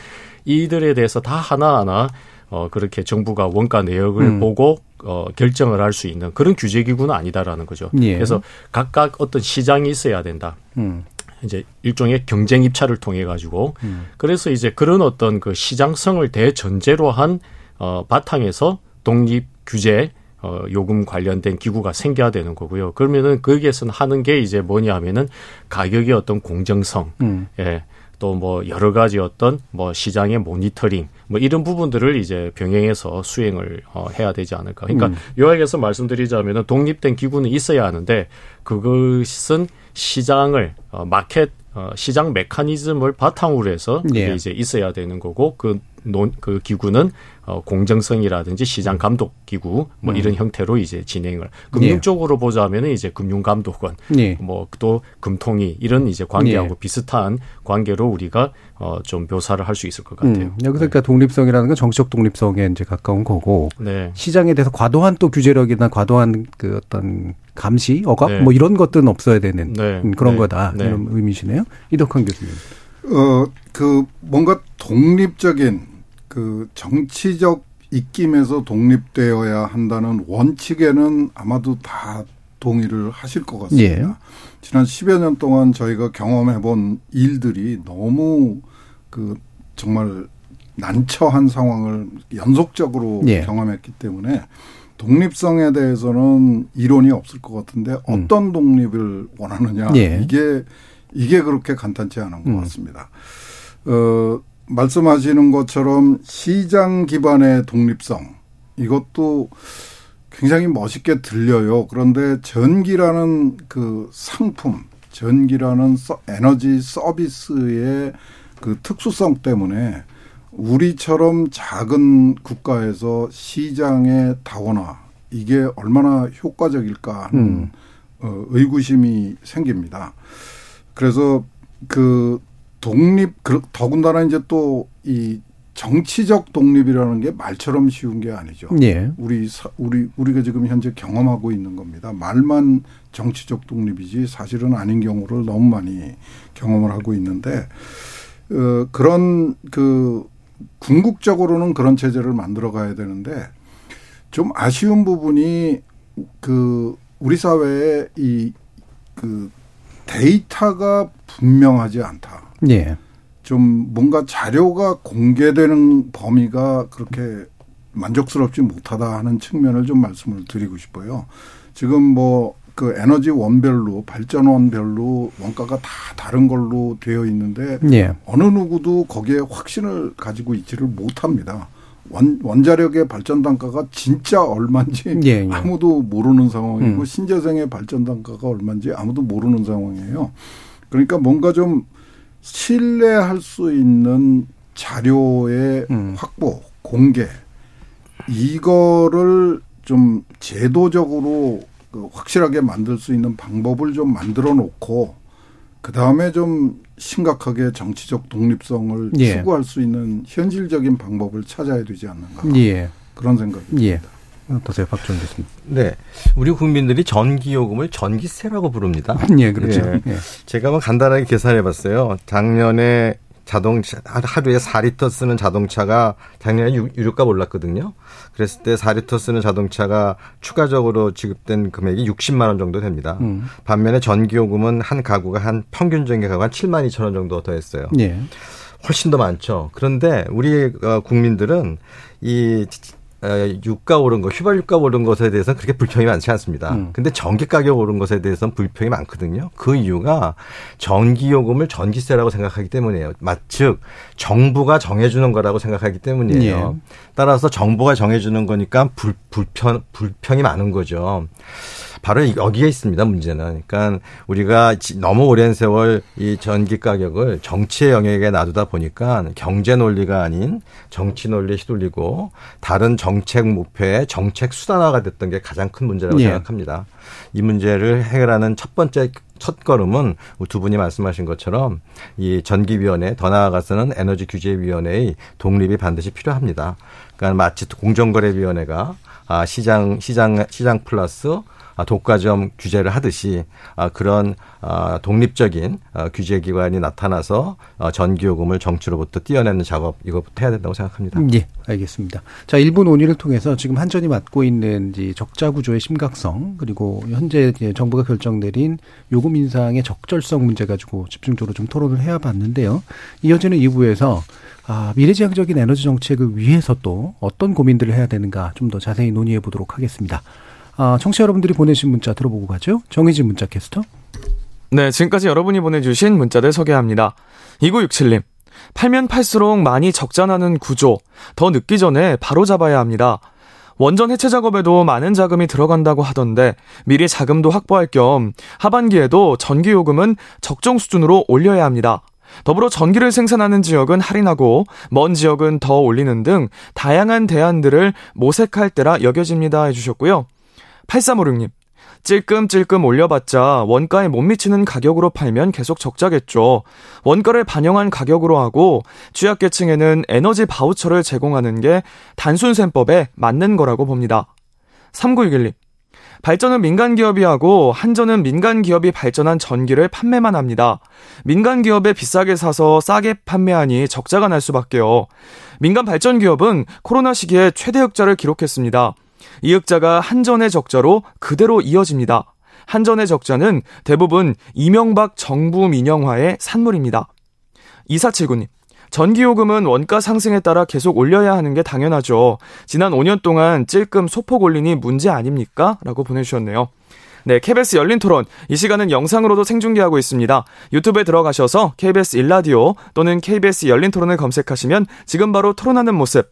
[SPEAKER 7] 이들에 대해서 다 하나하나 어 그렇게 정부가 원가 내역을 음. 보고 어 결정을 할 수 있는 그런 규제 기구는 아니다라는 거죠. 예. 그래서 각각 어떤 시장이 있어야 된다. 음. 이제 일종의 경쟁 입찰을 통해 가지고 음. 그래서 이제 그런 어떤 그 시장성을 대전제로 한 어, 바탕에서 독립 규제 어, 요금 관련된 기구가 생겨야 되는 거고요. 그러면은 거기에서는 하는 게 이제 뭐냐 하면은 가격의 어떤 공정성, 음. 예. 또 뭐 여러 가지 어떤 뭐 시장의 모니터링 뭐 이런 부분들을 이제 병행해서 수행을 어, 해야 되지 않을까. 그러니까 음. 요약해서 말씀드리자면은 독립된 기구는 있어야 하는데 그것은 시장을 어, 마켓 어, 시장 메커니즘을 바탕으로 해서 그게 예. 이제 있어야 되는 거고 그 논, 그 기구는 어, 공정성이라든지 시장 감독 기구 뭐 음. 이런 형태로 이제 진행을 금융 예. 쪽으로 보자면은 이제 금융 감독원 예. 뭐또 금통위 이런 이제 관계하고 예. 비슷한 관계로 우리가 어, 좀 묘사를 할 수 있을 것 같아요. 음.
[SPEAKER 5] 여기서 그러니까 독립성이라는 건 정치적 독립성에 이제 가까운 거고 네. 시장에 대해서 과도한 또 규제력이나 과도한 그 어떤 감시, 억압 네. 뭐 이런 것들은 없어야 되는 네. 그런 네. 거다 네. 이런 의미시네요. 이덕환 교수님.
[SPEAKER 9] 어, 그 뭔가 독립적인 그 정치적 입김에서 독립되어야 한다는 원칙에는 아마도 다 동의를 하실 것 같습니다. 예. 지난 10여 년 동안 저희가 경험해 본 일들이 너무 그 정말 난처한 상황을 연속적으로 예. 경험했기 때문에 독립성에 대해서는 이론이 없을 것 같은데 음. 어떤 독립을 원하느냐 예. 이게 이게 그렇게 간단치 않은 것 음. 같습니다. 어, 말씀하시는 것처럼 시장 기반의 독립성 이것도 굉장히 멋있게 들려요. 그런데 전기라는 그 상품, 전기라는 서, 에너지 서비스의 그 특수성 때문에 우리처럼 작은 국가에서 시장의 다원화 이게 얼마나 효과적일까 하는 음. 어, 의구심이 생깁니다. 그래서 그 독립 더군다나 이제 또 이 정치적 독립이라는 게 말처럼 쉬운 게 아니죠. 예. 우리 우리 우리가 지금 현재 경험하고 있는 겁니다. 말만 정치적 독립이지 사실은 아닌 경우를 너무 많이 경험을 하고 있는데 어 그런 그 궁극적으로는 그런 체제를 만들어 가야 되는데 좀 아쉬운 부분이 그 우리 사회에 이그 데이터가 분명하지 않다. 예. 좀 뭔가 자료가 공개되는 범위가 그렇게 만족스럽지 못하다 하는 측면을 좀 말씀을 드리고 싶어요. 지금 뭐 그 에너지 원별로 발전원별로 원가가 다 다른 걸로 되어 있는데 예. 어느 누구도 거기에 확신을 가지고 있지를 못합니다. 원, 원자력의 발전 단가가 진짜 얼마인지 예, 예. 아무도 모르는 상황이고 음. 신재생의 발전 단가가 얼마인지 아무도 모르는 상황이에요. 그러니까 뭔가 좀 신뢰할 수 있는 자료의 음. 확보, 공개 이거를 좀 제도적으로 그 확실하게 만들 수 있는 방법을 좀 만들어 놓고 그 다음에 좀 심각하게 정치적 독립성을 예. 추구할 수 있는 현실적인 방법을 찾아야 되지 않는가 예. 그런 생각입니다. 예.
[SPEAKER 5] 어떠세요, 박준 교수님?
[SPEAKER 8] 네, 우리 국민들이 전기요금을 전기세라고 부릅니다.
[SPEAKER 5] 예, 그렇죠. 예. 예.
[SPEAKER 8] 제가 뭐 간단하게 계산해봤어요. 작년에 자동차 하루에 4리터 쓰는 자동차가 작년에 유류가 올랐거든요. 그랬을 때 4리터 쓰는 자동차가 추가적으로 지급된 금액이 60만 원 정도 됩니다. 음. 반면에 전기요금은 한 가구가 한 평균적인 가구가 한 7만 2천 원 정도 더 했어요. 예. 훨씬 더 많죠. 그런데 우리 어, 국민들은 이 유가 오른 거, 휘발 유가 오른 것에 대해서는 그렇게 불평이 많지 않습니다. 음. 근데 전기 가격 오른 것에 대해서는 불평이 많거든요. 그 이유가 전기 요금을 전기세라고 생각하기 때문이에요. 마즉 정부가 정해주는 거라고 생각하기 때문이에요. 예. 따라서 정부가 정해주는 거니까 불, 불편 불평이 많은 거죠. 바로 여기에 있습니다. 문제는. 그러니까 우리가 너무 오랜 세월 이 전기 가격을 정치의 영역에 놔두다 보니까 경제 논리가 아닌 정치 논리에 휘둘리고 다른 정 정책 목표의 정책 수단화가 됐던 게 가장 큰 문제라고 예. 생각합니다. 이 문제를 해결하는 첫 번째 첫 걸음은 두 분이 말씀하신 것처럼 이 전기위원회 더 나아가서는 에너지 규제위원회의 독립이 반드시 필요합니다. 그러니까 마치 공정거래위원회가 아 시장 시장 시장 플러스 아, 독과점 규제를 하듯이 아, 그런 아, 독립적인 규제 기관이 나타나서 전기요금을 정치로부터 떼어내는 작업 이것부터 해야 된다고 생각합니다.
[SPEAKER 5] 예, 알겠습니다. 자, 일본 논의를 통해서 지금 한전이 맡고 있는 적자 구조의 심각성 그리고 현재 정부가 결정 내린 요금 인상의 적절성 문제 가지고 집중적으로 좀 토론을 해야 봤는데요. 이어지는 2부에서 아, 미래지향적인 에너지 정책을 위해서 또 어떤 고민들을 해야 되는가 좀 더 자세히 논의해 보도록 하겠습니다. 아, 청취자 여러분들이 보내신 문자 들어보고 가죠. 정희진 문자 캐스터.
[SPEAKER 10] 네, 지금까지 여러분이 보내주신 문자들 소개합니다. 2967님. 팔면 팔수록 많이 적자나는 구조. 더 늦기 전에 바로 잡아야 합니다. 원전 해체 작업에도 많은 자금이 들어간다고 하던데 미리 자금도 확보할 겸 하반기에도 전기 요금은 적정 수준으로 올려야 합니다. 더불어 전기를 생산하는 지역은 할인하고 먼 지역은 더 올리는 등 다양한 대안들을 모색할 때라 여겨집니다 해주셨고요. 8356님. 찔끔찔끔 올려봤자 원가에 못 미치는 가격으로 팔면 계속 적자겠죠. 원가를 반영한 가격으로 하고 취약계층에는 에너지 바우처를 제공하는 게 단순 셈법에 맞는 거라고 봅니다. 3961님. 발전은 민간 기업이 하고 한전은 민간 기업이 발전한 전기를 판매만 합니다. 민간 기업에 비싸게 사서 싸게 판매하니 적자가 날 수밖에요. 민간 발전 기업은 코로나 시기에 최대 흑자를 기록했습니다. 이흑자가 한전의 적자로 그대로 이어집니다. 한전의 적자는 대부분 이명박 정부 민영화의 산물입니다. 2479님. 전기요금은 원가 상승에 따라 계속 올려야 하는 게 당연하죠. 지난 5년 동안 찔끔 소폭 올리니 문제 아닙니까? 라고 보내주셨네요. 네, KBS 열린 토론. 이 시간은 영상으로도 생중계하고 있습니다. 유튜브에 들어가셔서 KBS 일라디오 또는 KBS 열린 토론을 검색하시면 지금 바로 토론하는 모습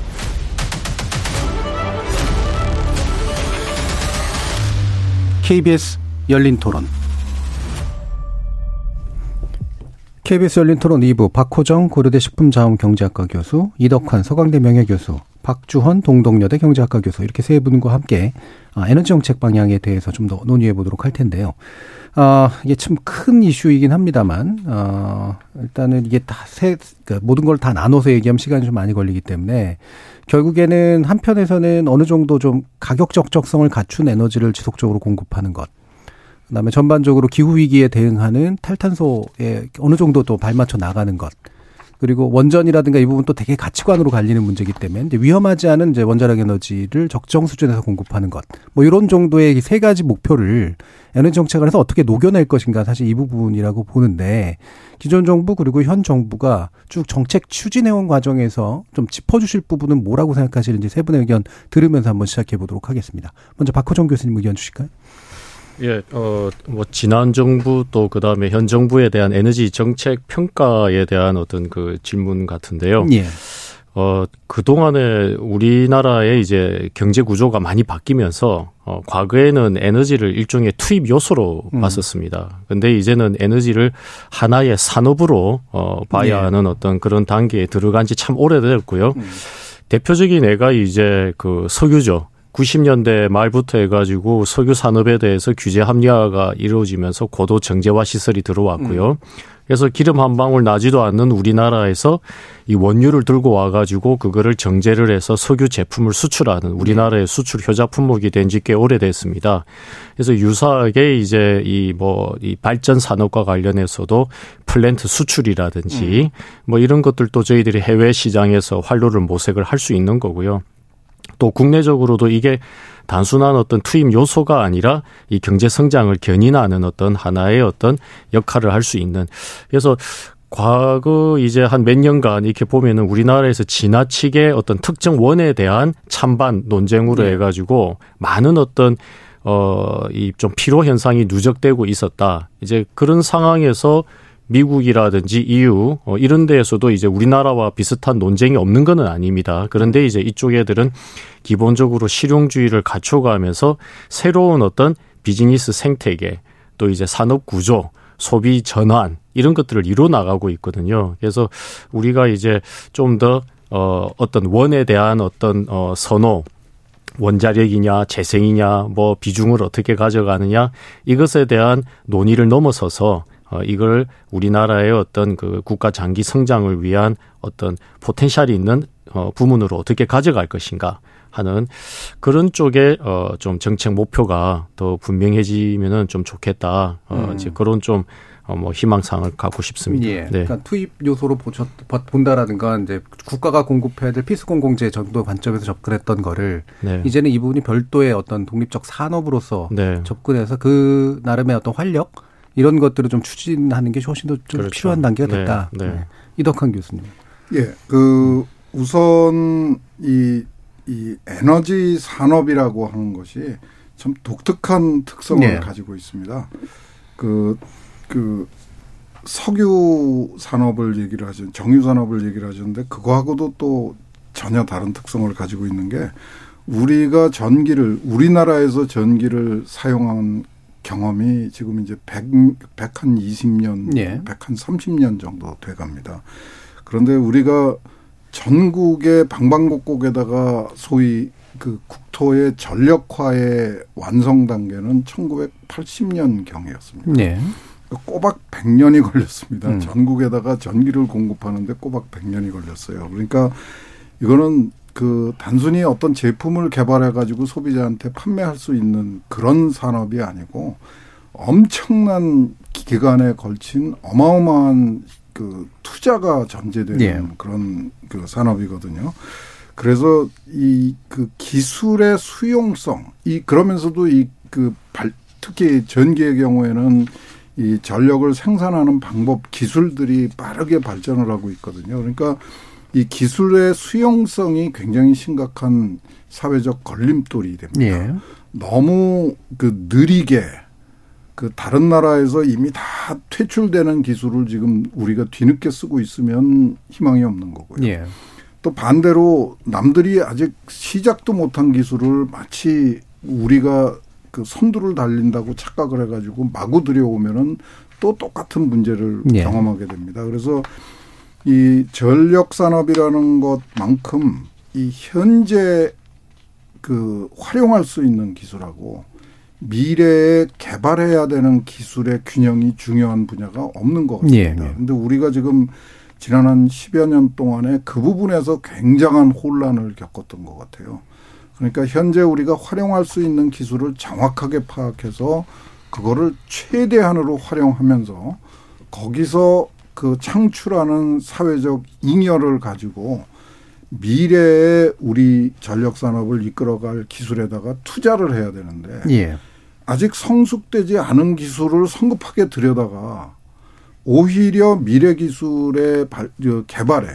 [SPEAKER 5] KBS 열린 토론. KBS 열린 토론 2부 박호정 고려대 식품자원경제학과 교수, 이덕환 서강대 명예교수, 박주헌 동덕여대 경제학과 교수 이렇게 세 분과 함께 아, 에너지 정책 방향에 대해서 좀 더 논의해 보도록 할 텐데요. 아, 이게 참 큰 이슈이긴 합니다만, 어, 일단은 이게 다 세, 그러니까 모든 걸 다 나눠서 얘기하면 시간이 좀 많이 걸리기 때문에 결국에는 한편에서는 어느 정도 좀 가격 적적성을 갖춘 에너지를 지속적으로 공급하는 것. 그다음에 전반적으로 기후 위기에 대응하는 탈탄소에 어느 정도 또 발맞춰 나가는 것. 그리고 원전이라든가 이 부분 또 되게 가치관으로 갈리는 문제이기 때문에 위험하지 않은 이제 원자력 에너지를 적정 수준에서 공급하는 것. 뭐 이런 정도의 세 가지 목표를 에너지 정책을 해서 어떻게 녹여낼 것인가 사실 이 부분이라고 보는데 기존 정부 그리고 현 정부가 쭉 정책 추진해온 과정에서 좀 짚어주실 부분은 뭐라고 생각하시는지 세 분의 의견 들으면서 한번 시작해 보도록 하겠습니다. 먼저 박호정 교수님 의견 주실까요?
[SPEAKER 7] 예, 어, 뭐, 지난 정부 또 그 다음에 현 정부에 대한 에너지 정책 평가에 대한 어떤 그 질문 같은데요. 예. 어, 그동안에 우리나라의 이제 경제 구조가 많이 바뀌면서, 어, 과거에는 에너지를 일종의 투입 요소로 음. 봤었습니다. 근데 이제는 에너지를 하나의 산업으로, 어, 봐야 예. 하는 어떤 그런 단계에 들어간 지 참 오래됐고요. 음. 대표적인 애가 이제 그 석유죠. 90년대 말부터 해가지고 석유 산업에 대해서 규제 합리화가 이루어지면서 고도 정제화 시설이 들어왔고요. 음. 그래서 기름 한 방울 나지도 않는 우리나라에서 이 원유를 들고 와가지고 그거를 정제를 해서 석유 제품을 수출하는 우리나라의 수출 효자 품목이 된 지 꽤 오래됐습니다. 그래서 유사하게 이제 이 뭐이 뭐 발전 산업과 관련해서도 플랜트 수출이라든지 음. 뭐 이런 것들도 저희들이 해외 시장에서 활로를 모색을 할 수 있는 거고요. 또 국내적으로도 이게 단순한 어떤 투입 요소가 아니라 이 경제 성장을 견인하는 어떤 하나의 어떤 역할을 할 수 있는 그래서 과거 이제 한 몇 년간 이렇게 보면은 우리나라에서 지나치게 어떤 특정 원에 대한 찬반 논쟁으로 네. 해가지고 많은 어떤 어, 이 좀 피로 현상이 누적되고 있었다. 이제 그런 상황에서 미국이라든지 EU 어, 이런 데에서도 이제 우리나라와 비슷한 논쟁이 없는 것은 아닙니다. 그런데 이제 이쪽 애들은 기본적으로 실용주의를 갖춰가면서 새로운 어떤 비즈니스 생태계 또 이제 산업 구조 소비 전환 이런 것들을 이뤄 나가고 있거든요. 그래서 우리가 이제 좀더 어, 어떤 원에 대한 어떤 어, 선호 원자력이냐 재생이냐 뭐 비중을 어떻게 가져가느냐 이것에 대한 논의를 넘어서서 어, 이걸 우리나라의 어떤 그 국가 장기 성장을 위한 어떤 포텐셜이 있는 어, 부문으로 어떻게 가져갈 것인가 하는 그런 쪽에 어, 좀 정책 목표가 더 분명해지면은 좀 좋겠다. 어, 음. 이제 그런 좀 어, 뭐 희망사항을 갖고 싶습니다.
[SPEAKER 5] 예. 네. 그러니까 투입 요소로 보셨, 본다라든가 이제 국가가 공급해야 될 필수 공공재 정도 관점에서 접근했던 거를 네. 이제는 이 부분이 별도의 어떤 독립적 산업으로서 네. 접근해서 그 나름의 어떤 활력 이런 것들을 좀 추진하는 게 훨씬 더좀 그렇죠. 필요한 단계가 네. 됐다. 네. 네. 이덕환 교수님.
[SPEAKER 9] 예, 그 우선 이, 이 에너지 산업이라고 하는 것이 참 독특한 특성을 네. 가지고 있습니다. 그, 그, 석유 산업을 얘기를 하죠. 정유 산업을 얘기를 하셨는데 그거하고도 또 전혀 다른 특성을 가지고 있는 게 우리가 전기를 우리나라에서 전기를 사용한 경험이 지금 이제 100, 100한 20년, 예. 100한 30년 정도 돼 갑니다. 그런데 우리가 전국의 방방곡곡에다가 소위 그 국토의 전력화의 완성 단계는 1980년 경이었습니다. 네. 꼬박 100년이 걸렸습니다. 음. 전국에다가 전기를 공급하는데 꼬박 100년이 걸렸어요. 그러니까 이거는 그 단순히 어떤 제품을 개발해 가지고 소비자한테 판매할 수 있는 그런 산업이 아니고 엄청난 기간에 걸친 어마어마한 그 투자가 전제되는 예. 그런 그 산업이거든요. 그래서 이 그 기술의 수용성 이 그러면서도 이그 특히 전기의 경우에는 이 전력을 생산하는 방법 기술들이 빠르게 발전을 하고 있거든요. 그러니까 이 기술의 수용성이 굉장히 심각한 사회적 걸림돌이 됩니다. 예. 너무 그 느리게 그 다른 나라에서 이미 다 퇴출되는 기술을 지금 우리가 뒤늦게 쓰고 있으면 희망이 없는 거고요. 예. 또 반대로 남들이 아직 시작도 못한 기술을 마치 우리가 그 선두를 달린다고 착각을 해가지고 마구 들여오면은 또 똑같은 문제를 예. 경험하게 됩니다. 그래서 이 전력 산업이라는 것만큼 이 현재 그 활용할 수 있는 기술하고 미래에 개발해야 되는 기술의 균형이 중요한 분야가 없는 것 같습니다. 예, 예. 근데 우리가 지금 지난 한 10여 년 동안에 그 부분에서 굉장한 혼란을 겪었던 것 같아요. 그러니까 현재 우리가 활용할 수 있는 기술을 정확하게 파악해서 그거를 최대한으로 활용하면서 거기서 그 창출하는 사회적 잉여를 가지고 미래에 우리 전력 산업을 이끌어갈 기술에다가 투자를 해야 되는데 예. 아직 성숙되지 않은 기술을 성급하게 들여다가 오히려 미래 기술의 개발에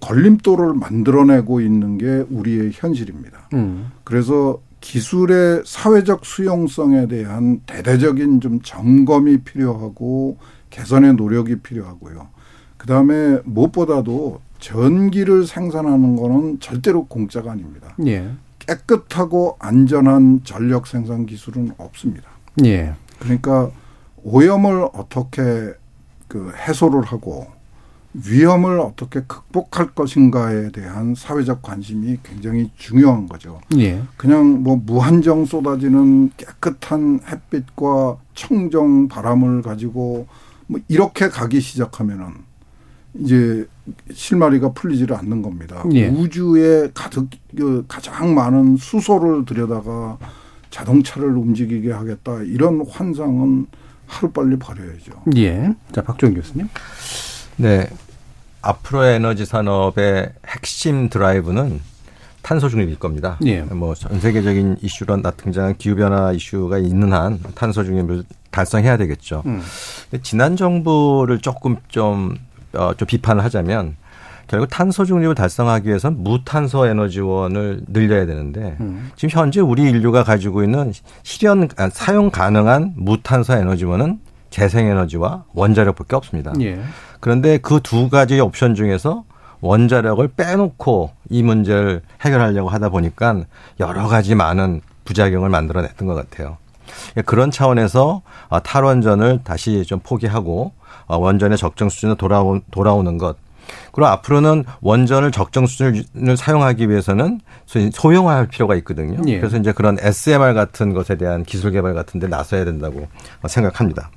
[SPEAKER 9] 걸림돌을 만들어내고 있는 게 우리의 현실입니다. 음. 그래서 기술의 사회적 수용성에 대한 대대적인 좀 점검이 필요하고 개선의 노력이 필요하고요. 그 다음에 무엇보다도 전기를 생산하는 거는 절대로 공짜가 아닙니다. 예. 깨끗하고 안전한 전력 생산 기술은 없습니다. 예. 그러니까 오염을 어떻게 그 해소를 하고 위험을 어떻게 극복할 것인가에 대한 사회적 관심이 굉장히 중요한 거죠. 예. 그냥 뭐 무한정 쏟아지는 깨끗한 햇빛과 청정 바람을 가지고 뭐 이렇게 가기 시작하면은 이제 실마리가 풀리지를 않는 겁니다. 예. 우주에 가득 그 가장 많은 수소를 들여다가 자동차를 움직이게 하겠다 이런 환상은 하루 빨리 버려야죠.
[SPEAKER 5] 예. 자 박종 교수님.
[SPEAKER 8] 네. 앞으로의 에너지 산업의 핵심 드라이브는 탄소 중립일 겁니다. 예. 뭐전 세계적인 이슈로 등장한 기후 변화 이슈가 있는 한 탄소 중립을 달성해야 되겠죠. 음. 지난 정부를 조금 좀, 어, 좀 비판을 하자면 결국 탄소 중립을 달성하기 위해서는 무탄소 에너지원을 늘려야 되는데 음. 지금 현재 우리 인류가 가지고 있는 실현 아, 사용 가능한 무탄소 에너지원은 재생에너지와 원자력밖에 없습니다. 예. 그런데 그 두 가지 옵션 중에서 원자력을 빼놓고 이 문제를 해결하려고 하다 보니까 여러 가지 많은 부작용을 만들어냈던 것 같아요. 그런 차원에서 아, 탈원전을 다시 좀 포기하고 아, 원전의 적정 수준으로 돌아오, 돌아오는 것 그리고 앞으로는 원전을 적정 수준을 사용하기 위해서는 소형화할 필요가 있거든요. 예. 그래서 이제 그런 SMR 같은 것에 대한 기술 개발 같은 데 나서야 된다고 생각합니다.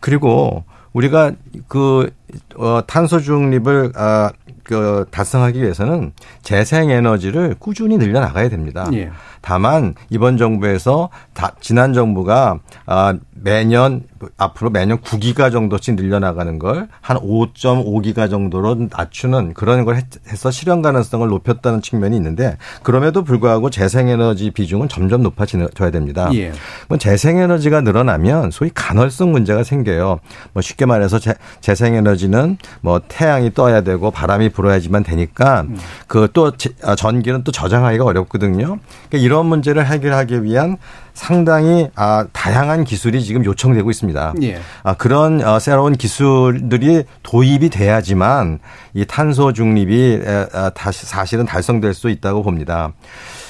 [SPEAKER 8] 그리고 우리가 그 어, 탄소 중립을 아, 그 달성하기 위해서는 재생 에너지를 꾸준히 늘려 나가야 됩니다. 예. 다만 이번 정부에서 다, 지난 정부가 아, 매년 앞으로 매년 9기가 정도씩 늘려나가는 걸 한 5.5기가 정도로 낮추는 그런 걸 해서 실현 가능성을 높였다는 측면이 있는데 그럼에도 불구하고 재생에너지 비중은 점점 높아져야 됩니다. 예. 뭐 재생에너지가 늘어나면 소위 간헐성 문제가 생겨요. 뭐 쉽게 말해서 재, 재생에너지는 뭐 태양이 떠야 되고 바람이 불어야지만 되니까 음. 그또 아, 전기는 또 저장하기가 어렵거든요. 그러니까 이런 문제를 해결하기 위한 상당히 아, 다양한 기술이 지금 요청되고 있습니다. 예. 아, 그런 어, 새로운 기술들이 도입이 돼야지만 이 탄소 중립이 에, 아, 다시 사실은 달성될 수 있다고 봅니다.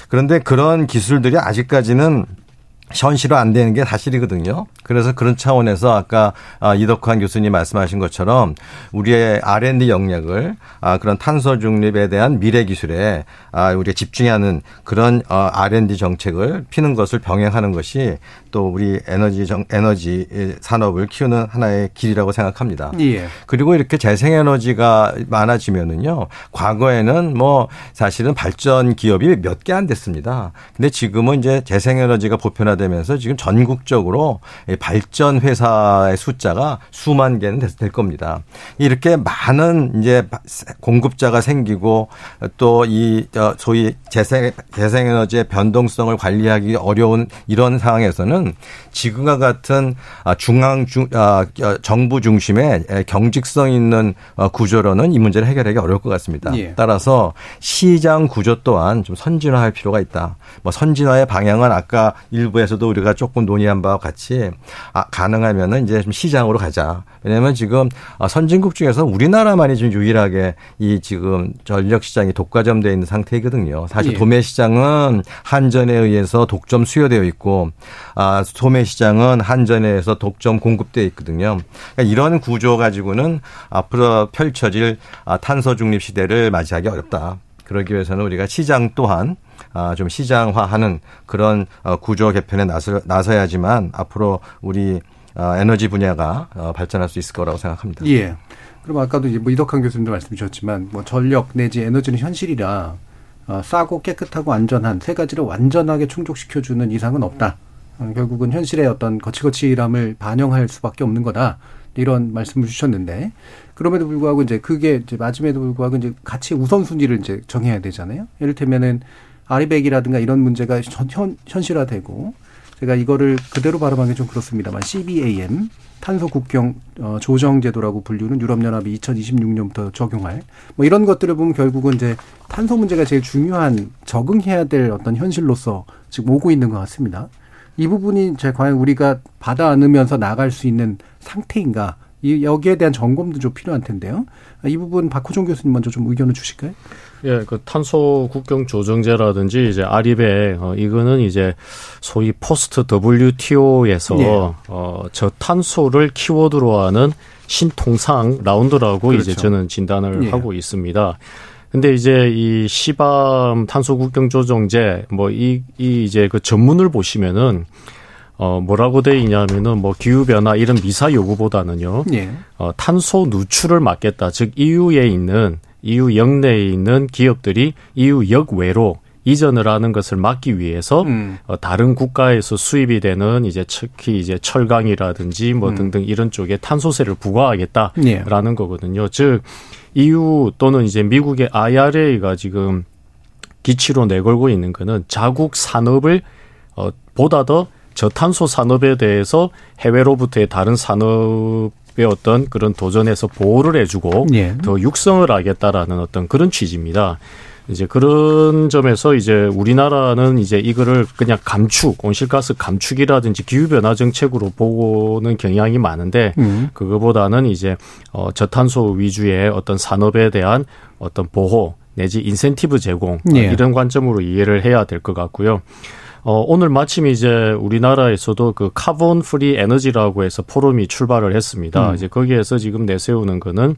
[SPEAKER 8] 그런데 그런 기술들이 아직까지는 현실화 안 되는 게 사실이거든요. 그래서 그런 차원에서 아까 아, 이덕환 교수님 말씀하신 것처럼 우리의 R&D 역량을 아, 그런 탄소 중립에 대한 미래 기술에 아, 우리가 집중하는 그런 어, R&D 정책을 피는 것을 병행하는 것이 또 우리 에너지 정, 에너지 산업을 키우는 하나의 길이라고 생각합니다. 예. 그리고 이렇게 재생에너지가 많아지면은요. 과거에는 뭐 사실은 발전 기업이 몇 개 안 됐습니다. 근데 지금은 이제 재생에너지가 보편화 되면서 지금 전국적으로 발전 회사의 숫자가 수만 개는 될 겁니다. 이렇게 많은 이제 공급자가 생기고 또 이 소위 재생 재생 에너지의 변동성을 관리하기 어려운 이런 상황에서는 지금과 같은 아, 중앙 중 아, 정부 중심의 경직성 있는 어, 구조로는 이 문제를 해결하기 어려울 것 같습니다. 예. 따라서 시장 구조 또한 좀 선진화할 필요가 있다. 뭐 선진화의 방향은 아까 일부에서 도 우리가 조금 논의한 바와 같이 아, 가능하면은 이제 좀 시장으로 가자. 왜냐하면 지금 아, 선진국 중에서 우리나라만이 좀 유일하게 이 지금 전력 시장이 독과점되어 있는 상태이거든요. 사실 예. 도매 시장은 한전에 의해서 독점 수요되어 있고 아, 소매 시장은 한전에 의해서 독점 공급되어 있거든요. 그러니까 이런 구조 가지고는 앞으로 펼쳐질 아, 탄소 중립 시대를 맞이하기 어렵다. 그러기 위해서는 우리가 시장 또한 아, 좀 시장화하는 그런 어, 구조 개편에 나서, 나서야지만 앞으로 우리 어, 에너지 분야가 어, 발전할 수 있을 거라고 생각합니다.
[SPEAKER 5] 예. 그럼 아까도 이제 뭐 이덕환 교수님도 말씀 주셨지만 뭐 전력 내지 에너지는 현실이라 어, 싸고 깨끗하고 안전한 세 가지를 완전하게 충족시켜주는 이상은 없다. 어, 결국은 현실의 어떤 거칠거칠함을 반영할 수밖에 없는 거다. 이런 말씀을 주셨는데 그럼에도 불구하고 이제 그게 이제 맞음에도 불구하고 이제 같이 우선순위를 이제 정해야 되잖아요. 예를테면은 아리백이라든가 이런 문제가 현, 현실화되고 제가 이거를 그대로 발음하기 좀 그렇습니다만 CBAM 탄소 국경 어, 조정 제도라고 불리는 유럽연합이 2026년부터 적용할 뭐 이런 것들을 보면 결국은 이제 탄소 문제가 제일 중요한 적응해야 될 어떤 현실로서 지금 오고 있는 것 같습니다. 이 부분이 제 과연 우리가 받아 안으면서 나갈 수 있는 상태인가 이 여기에 대한 점검도 좀 필요한 텐데요. 이 부분 박호정 교수님 먼저 좀 의견을 주실까요?
[SPEAKER 7] 예, 그 탄소 국경 조정제라든지 이제 RE100 어, 이거는 이제 소위 post WTO에서 예. 어 저 탄소를 키워드로 하는 신통상 라운드라고 그렇죠. 이제 저는 진단을 예. 하고 있습니다. 근데 이제 이 CBAM 탄소 국경 조정제 뭐이 이 이제 그 전문을 보시면은 어 뭐라고 돼 있냐면은 뭐 기후 변화 이런 미사여구보다는요. 예. 어 탄소 누출을 막겠다. 즉 EU에 있는 EU 역내에 있는 기업들이 EU 역외로 이전을 하는 것을 막기 위해서 음. 어, 다른 국가에서 수입이 되는 이제 특히 이제 철강이라든지 뭐 음. 등등 이런 쪽에 탄소세를 부과하겠다라는 예. 거거든요. 즉 EU 또는 이제 미국의 IRA가 지금 기치로 내걸고 있는 거는 자국 산업을 어 보다 더 저탄소 산업에 대해서 해외로부터의 다른 산업의 어떤 그런 도전에서 보호를 해주고 예. 더 육성을 하겠다라는 어떤 그런 취지입니다. 이제 그런 점에서 이제 우리나라는 이제 이거를 그냥 감축, 온실가스 감축이라든지 기후변화 정책으로 보고는 경향이 많은데 음. 그거보다는 이제 어 저탄소 위주의 어떤 산업에 대한 어떤 보호 내지 인센티브 제공 예. 이런 관점으로 이해를 해야 될 것 같고요. 어, 오늘 마침 이제 우리나라에서도 그 carbon free energy라고 해서 포럼이 출발을 했습니다. 음. 이제 거기에서 지금 내세우는 거는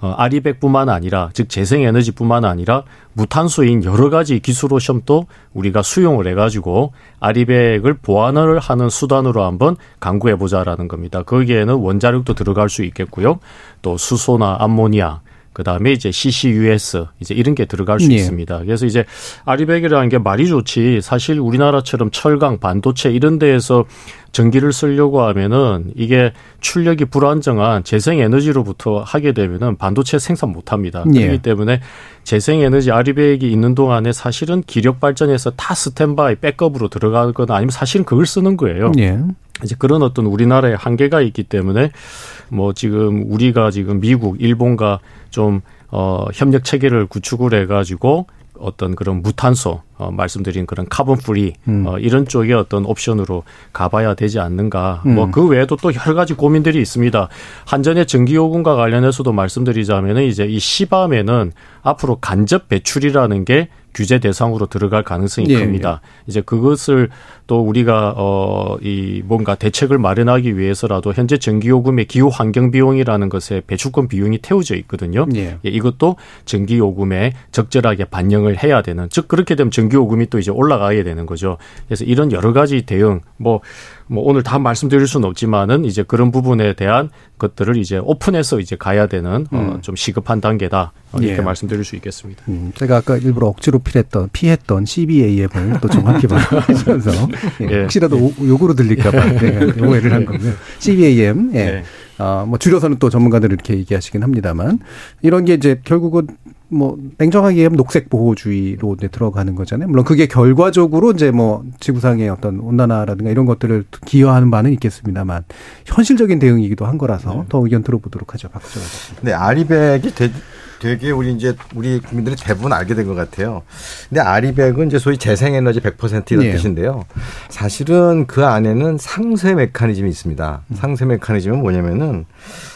[SPEAKER 7] 어, RE100뿐만 아니라 즉 재생에너지뿐만 아니라 무탄소인 여러 가지 기술 옵션도 우리가 수용을 해가지고 아리백을 보완을 하는 수단으로 한번 강구해 보자라는 겁니다. 거기에는 원자력도 들어갈 수 있겠고요. 또 수소나 암모니아 그 다음에 이제 CCUS 이제 이런 게 들어갈 수 예. 있습니다. 그래서 이제 아리백이라는 게 말이 좋지 사실 우리나라처럼 철강, 반도체 이런 데에서 전기를 쓰려고 하면은 이게 출력이 불안정한 재생 에너지로부터 하게 되면은 반도체 생산 못 합니다. 예. 그렇기 때문에 재생 에너지 아리백이 있는 동안에 사실은 기력 발전에서 다 스탠바이 백업으로 들어가거나 아니면 사실은 그걸 쓰는 거예요. 예. 이제 그런 어떤 우리나라의 한계가 있기 때문에 뭐 지금 우리가 지금 미국, 일본과 좀 어, 협력 체계를 구축을 해가지고 어떤 그런 무탄소 어, 말씀드린 그런 carbon free 음. 어, 이런 쪽의 어떤 옵션으로 가봐야 되지 않는가. 음. 뭐그 외에도 또 여러 가지 고민들이 있습니다. 한전의 전기요금과 관련해서도 말씀드리자면은 이제 이 CBAM에는 앞으로 간접 배출이라는 게 규제 대상으로 들어갈 가능성이 예, 큽니다. 예. 이제 그것을 또 우리가 어이 뭔가 대책을 마련하기 위해서라도 현재 전기요금의 기후 환경 비용이라는 것에 배출권 비용이 태워져 있거든요. 예. 예, 이것도 전기요금에 적절하게 반영을 해야 되는 즉 그렇게 되면 전기요금이 또 이제 올라가게 되는 거죠. 그래서 이런 여러 가지 대응 뭐 뭐 오늘 다 말씀드릴 수는 없지만은 이제 그런 부분에 대한 것들을 이제 오픈해서 이제 가야 되는 어, 음. 어, 좀 시급한 단계다 어, 이렇게 예. 말씀드릴 수 있겠습니다.
[SPEAKER 5] 음, 제가 아까 일부러 억지로 피했던 피했던 CBAM을 또 정확히 말하면서 예. 예. 혹시라도 요구로 들릴까봐 네, 오해를 한 거고요. CBAM 예. 예. 어, 뭐 줄여서는 또 전문가들이 이렇게 얘기하시긴 합니다만 이런 게 이제 결국은 뭐 냉정하게 얘기하면 녹색 보호주의로 이제 들어가는 거잖아요. 물론 그게 결과적으로 이제 뭐 지구상의 어떤 온난화라든가 이런 것들을 기여하는 바는 있겠습니다만 현실적인 대응이기도 한 거라서 네. 더 의견 들어보도록 하죠. 박수정
[SPEAKER 8] 네, 아리백이 되, 되게 우리 이제 우리 국민들이 대부분 알게 된 것 같아요. 근데 아리백은 이제 소위 재생에너지 100% 이런 네. 뜻인데요. 사실은 그 안에는 상쇄 메커니즘이 있습니다. 음. 상쇄 메커니즘은 뭐냐면은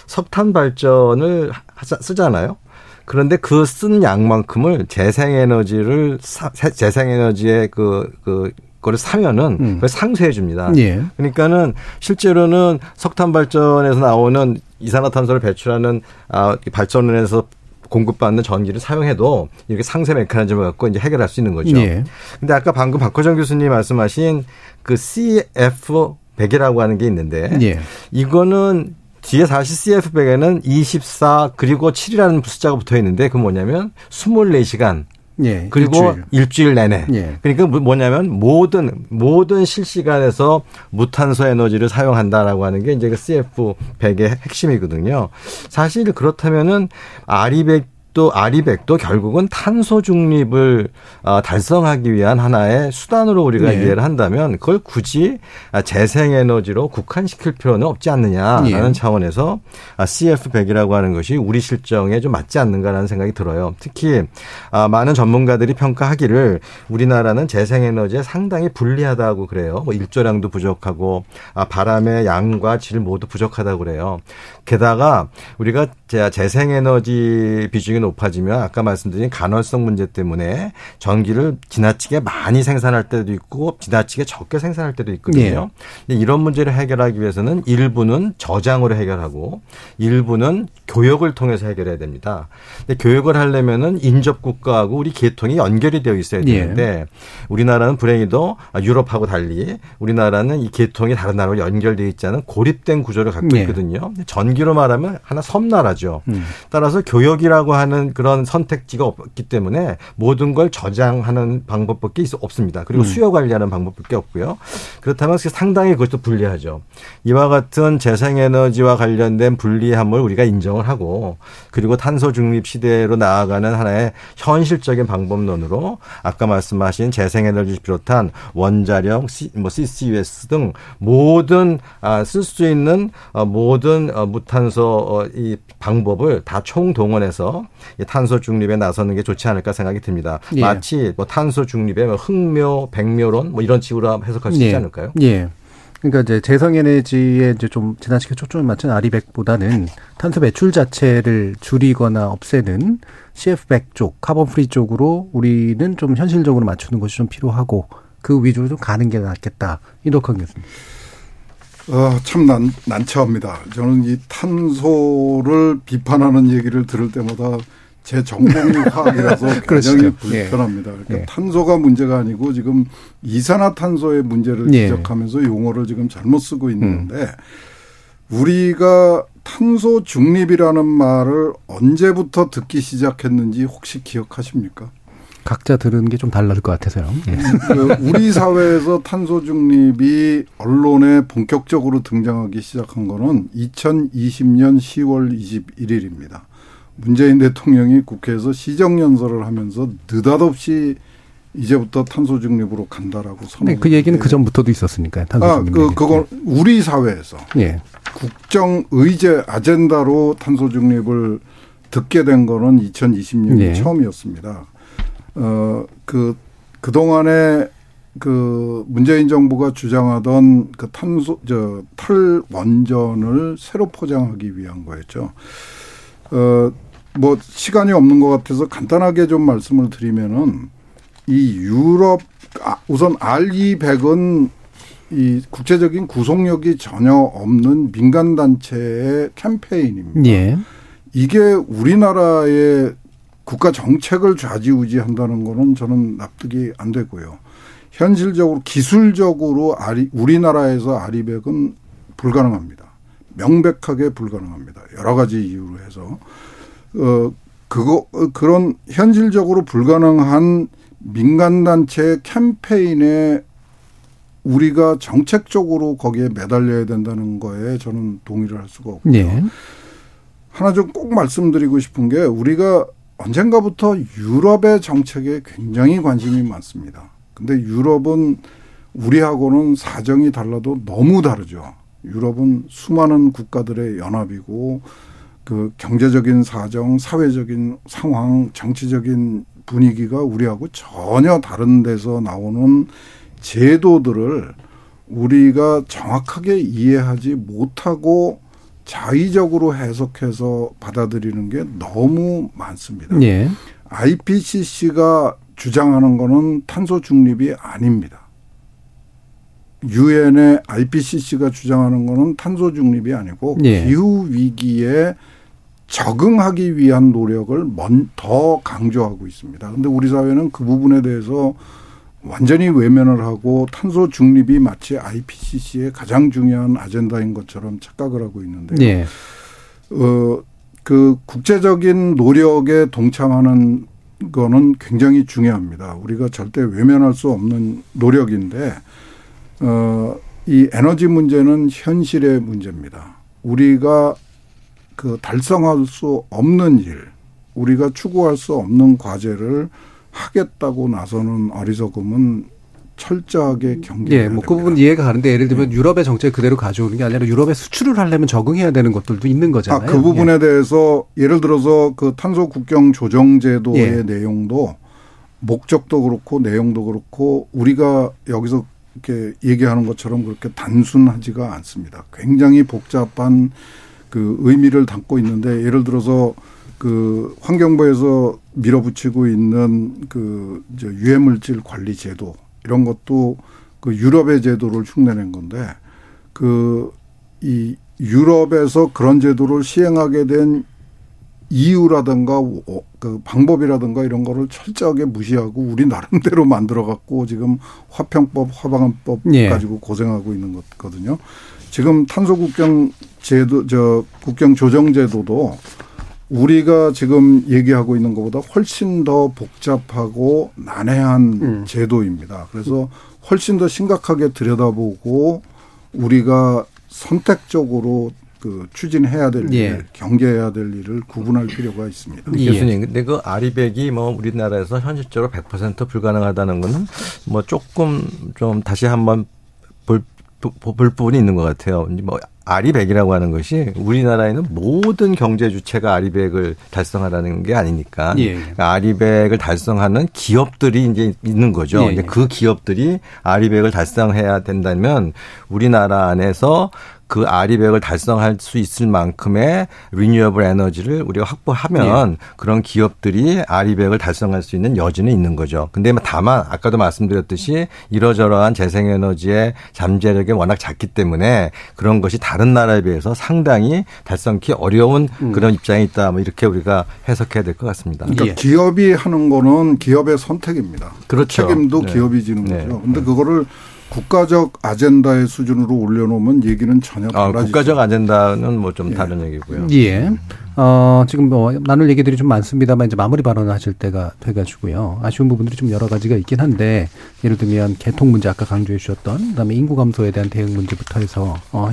[SPEAKER 8] 석탄 발전을 하자, 쓰잖아요. 그런데 그 쓴 양만큼을 재생에너지를 사, 재생에너지의 그, 그, 거를 사면은 음. 그걸 상쇄해 줍니다. 예. 그러니까는 실제로는 석탄 발전에서 나오는 이산화탄소를 배출하는 아, 발전원에서 공급받는 전기를 사용해도 이렇게 상세 메커니즘을 갖고 이제 해결할 수 있는 거죠. 예. 근데 아까 방금 박호정 교수님 말씀하신 그 CF 100이라고 하는 게 있는데 예. 이거는 뒤에 사실 CF100에는 24 그리고 7이라는 숫자가 붙어 있는데 그 뭐냐면 24시간 예, 그리고 일주일, 일주일 내내. 예. 그러니까 뭐, 뭐냐면 모든 모든 실시간에서 무탄소 에너지를 사용한다라고 하는 게 이제 그 CF100의 핵심이거든요. 사실 그렇다면은 아리백 또 아리백도 결국은 탄소 중립을 어, 달성하기 위한 하나의 수단으로 우리가 네. 이해를 한다면 그걸 굳이 재생에너지로 국한시킬 필요는 없지 않느냐라는 네. 차원에서 CF100이라고 하는 것이 우리 실정에 좀 맞지 않는가라는 생각이 들어요. 특히 아, 많은 전문가들이 평가하기를 우리나라는 재생에너지에 상당히 불리하다고 그래요. 뭐 일조량도 부족하고 아, 바람의 양과 질 모두 부족하다고 그래요. 게다가 우리가 재생에너지 비중이 높아지면 아까 말씀드린 간헐성 문제 때문에 전기를 지나치게 많이 생산할 때도 있고 지나치게 적게 생산할 때도 있거든요. 네. 이런 문제를 해결하기 위해서는 일부는 저장으로 해결하고 일부는 교역을 통해서 해결해야 됩니다. 근데 교역을 하려면은 인접 국가하고 우리 계통이 연결이 되어 있어야 예. 되는데 네. 우리나라는 불행히도 유럽하고 달리 우리나라는 이 계통이 다른 나라로 연결되어 있지 않은 고립된 구조를 갖고 네. 있거든요. 전기로 말하면 하나 섬나라죠. 음. 따라서 교역이라고 하는 하는 그런 선택지가 없기 때문에 모든 걸 저장하는 방법밖에 없습니다. 그리고 음. 수요 관리하는 방법밖에 없고요. 그렇다면 상당히 그것도 불리하죠. 이와 같은 재생에너지와 관련된 불리함을 우리가 인정을 하고 그리고 탄소 중립 시대로 나아가는 하나의 현실적인 방법론으로 아까 말씀하신 재생에너지 비롯한 원자력, 뭐 CCUS 등 모든 아, 쓸수 있는 어, 모든 어, 무탄소 어, 이 방법을 다 총동원해서 탄소 중립에 나서는 게 좋지 않을까 생각이 듭니다. 예. 마치 뭐 탄소 중립의 뭐 흑묘, 백묘론 뭐 이런 식으로 해석할 수 있지 예. 않을까요?
[SPEAKER 5] 예. 그러니까 이제 재생에너지에 이제 좀 지나치게 초점을 맞춘 RE100보다는 탄소 배출 자체를 줄이거나 없애는 CF100 쪽, carbon free 쪽으로 우리는 좀 현실적으로 맞추는 것이 좀 필요하고 그 위주로 좀 가는 게 낫겠다. 이덕환 교수님.
[SPEAKER 9] 어, 참 난, 난처합니다. 저는 이 탄소를 비판하는 얘기를 들을 때마다 제 전공이 화학이라서 굉장히 불편합니다. 그러니까 예. 탄소가 문제가 아니고 지금 이산화탄소의 문제를 예. 지적하면서 용어를 지금 잘못 쓰고 있는데 음. 우리가 탄소 중립이라는 말을 언제부터 듣기 시작했는지 혹시 기억하십니까?
[SPEAKER 5] 각자 들은 게 좀 달라질 것 같아서요. 예.
[SPEAKER 9] 그 우리 사회에서 탄소 중립이 언론에 본격적으로 등장하기 시작한 거는 2020년 10월 21일입니다. 문재인 대통령이 국회에서 시정연설을 하면서 느닷없이 이제부터 탄소 중립으로 간다라고 선언.
[SPEAKER 5] 네, 그 얘기는 그 전부터도 있었으니까요. 탄소
[SPEAKER 9] 아, 중립. 그 그건 우리 사회에서 예. 국정 의제 아젠다로 탄소 중립을 듣게 된 거는 2020년이 예. 처음이었습니다. 어, 그, 그동안에 그 문재인 정부가 주장하던 그 탄소, 저, 탈원전을 새로 포장하기 위한 거였죠. 어, 뭐, 시간이 없는 것 같아서 간단하게 좀 말씀을 드리면은 이 유럽, 아, 우선 RE100은 이 국제적인 구속력이 전혀 없는 민간단체의 캠페인입니다. 예. 이게 우리나라의 국가 정책을 좌지우지한다는 거는 저는 납득이 안 되고요. 현실적으로 기술적으로 아리, 우리나라에서 아리백은 불가능합니다. 명백하게 불가능합니다. 여러 가지 이유로 해서 어 그거 그런 현실적으로 불가능한 민간 단체 캠페인에 우리가 정책적으로 거기에 매달려야 된다는 거에 저는 동의를 할 수가 없고요. 네. 하나 좀 꼭 말씀드리고 싶은 게 우리가 언젠가부터 유럽의 정책에 굉장히 관심이 많습니다. 근데 유럽은 우리하고는 사정이 달라도 너무 다르죠. 유럽은 수많은 국가들의 연합이고 그 경제적인 사정, 사회적인 상황, 정치적인 분위기가 우리하고 전혀 다른 데서 나오는 제도들을 우리가 정확하게 이해하지 못하고 자의적으로 해석해서 받아들이는 게 너무 많습니다. 예. IPCC가 주장하는 거는 탄소 중립이 아닙니다. 유엔의 IPCC가 주장하는 거는 탄소 중립이 아니고 예. 기후 위기에 적응하기 위한 노력을 먼 더 강조하고 있습니다. 근데 우리 사회는 그 부분에 대해서 완전히 외면을 하고 탄소 중립이 마치 IPCC의 가장 중요한 아젠다인 것처럼 착각을 하고 있는데요. 네. 어, 그 국제적인 노력에 동참하는 거는 굉장히 중요합니다. 우리가 절대 외면할 수 없는 노력인데, 어, 이 에너지 문제는 현실의 문제입니다. 우리가 그 달성할 수 없는 일, 우리가 추구할 수 없는 과제를 하겠다고 나서는 어리석음은 철저하게 경계.
[SPEAKER 5] 예, 뭐그 부분 이해가 가는데 예를 들면 예. 유럽의 정책 그대로 가져오는 게 아니라 유럽에 수출을 하려면 적응해야 되는 것들도 있는 거잖아요.
[SPEAKER 9] 아, 그 부분에 예. 대해서 예를 들어서 그 탄소 국경 조정 제도의 예. 내용도 목적도 그렇고 내용도 그렇고 우리가 여기서 이렇게 얘기하는 것처럼 그렇게 단순하지가 않습니다. 굉장히 복잡한 그 의미를 담고 있는데 예를 들어서 그 환경부에서 밀어붙이고 있는 그 이제 유해물질 관리 제도 이런 것도 그 유럽의 제도를 흉내낸 건데 그 이 유럽에서 그런 제도를 시행하게 된 이유라든가 그 방법이라든가 이런 거를 철저하게 무시하고 우리 나름대로 만들어 갖고 지금 화평법, 화방법 예. 가지고 고생하고 있는 거거든요. 지금 탄소 국경 제도 저 국경 조정 제도도 우리가 지금 얘기하고 있는 것보다 훨씬 더 복잡하고 난해한 음. 제도입니다. 그래서 훨씬 더 심각하게 들여다보고 우리가 선택적으로 그 추진해야 될 예. 일, 경계해야 될 일을 구분할 필요가 있습니다.
[SPEAKER 8] 예. 교수님, 근데 그 아리백이 뭐 우리나라에서 현실적으로 100% 불가능하다는 거는 뭐 조금 좀 다시 한번 볼, 볼 부분이 있는 것 같아요. 뭐 아리백이라고 하는 것이 우리나라에는 모든 경제 주체가 아리백을 달성하라는 게 아니니까 예. 그러니까 아리백을 달성하는 기업들이 이제 있는 거죠. 예. 이제 그 기업들이 아리백을 달성해야 된다면 우리나라 안에서 그 아리백을 달성할 수 있을 만큼의 리뉴어블 에너지를 우리가 확보하면 네. 그런 기업들이 아리백을 달성할 수 있는 여지는 있는 거죠. 근데 뭐 다만 아까도 말씀드렸듯이 이러저러한 재생에너지의 잠재력이 워낙 작기 때문에 그런 것이 다른 나라에 비해서 상당히 달성기 어려운 음. 그런 입장이 있다. 뭐 이렇게 우리가 해석해야 될 것 같습니다.
[SPEAKER 9] 그러니까 예. 기업이 하는 거는 기업의 선택입니다.
[SPEAKER 8] 그렇죠.
[SPEAKER 9] 책임도 네. 기업이 지는 네. 거죠. 근데 그거를 국가적 아젠다의 수준으로 올려놓으면 얘기는 전혀 아, 달라지죠.
[SPEAKER 8] 아, 국가적 아젠다는 뭐좀 예. 다른 얘기고요.
[SPEAKER 5] 예. 어, 지금 뭐 나눌 얘기들이 좀 많습니다만 이제 마무리 발언을 하실 때가 돼가지고요. 아쉬운 부분들이 좀 여러 가지가 있긴 한데 예를 들면 개통 문제 아까 강조해 주셨던 그다음에 인구 감소에 대한 대응 문제부터 해서 어,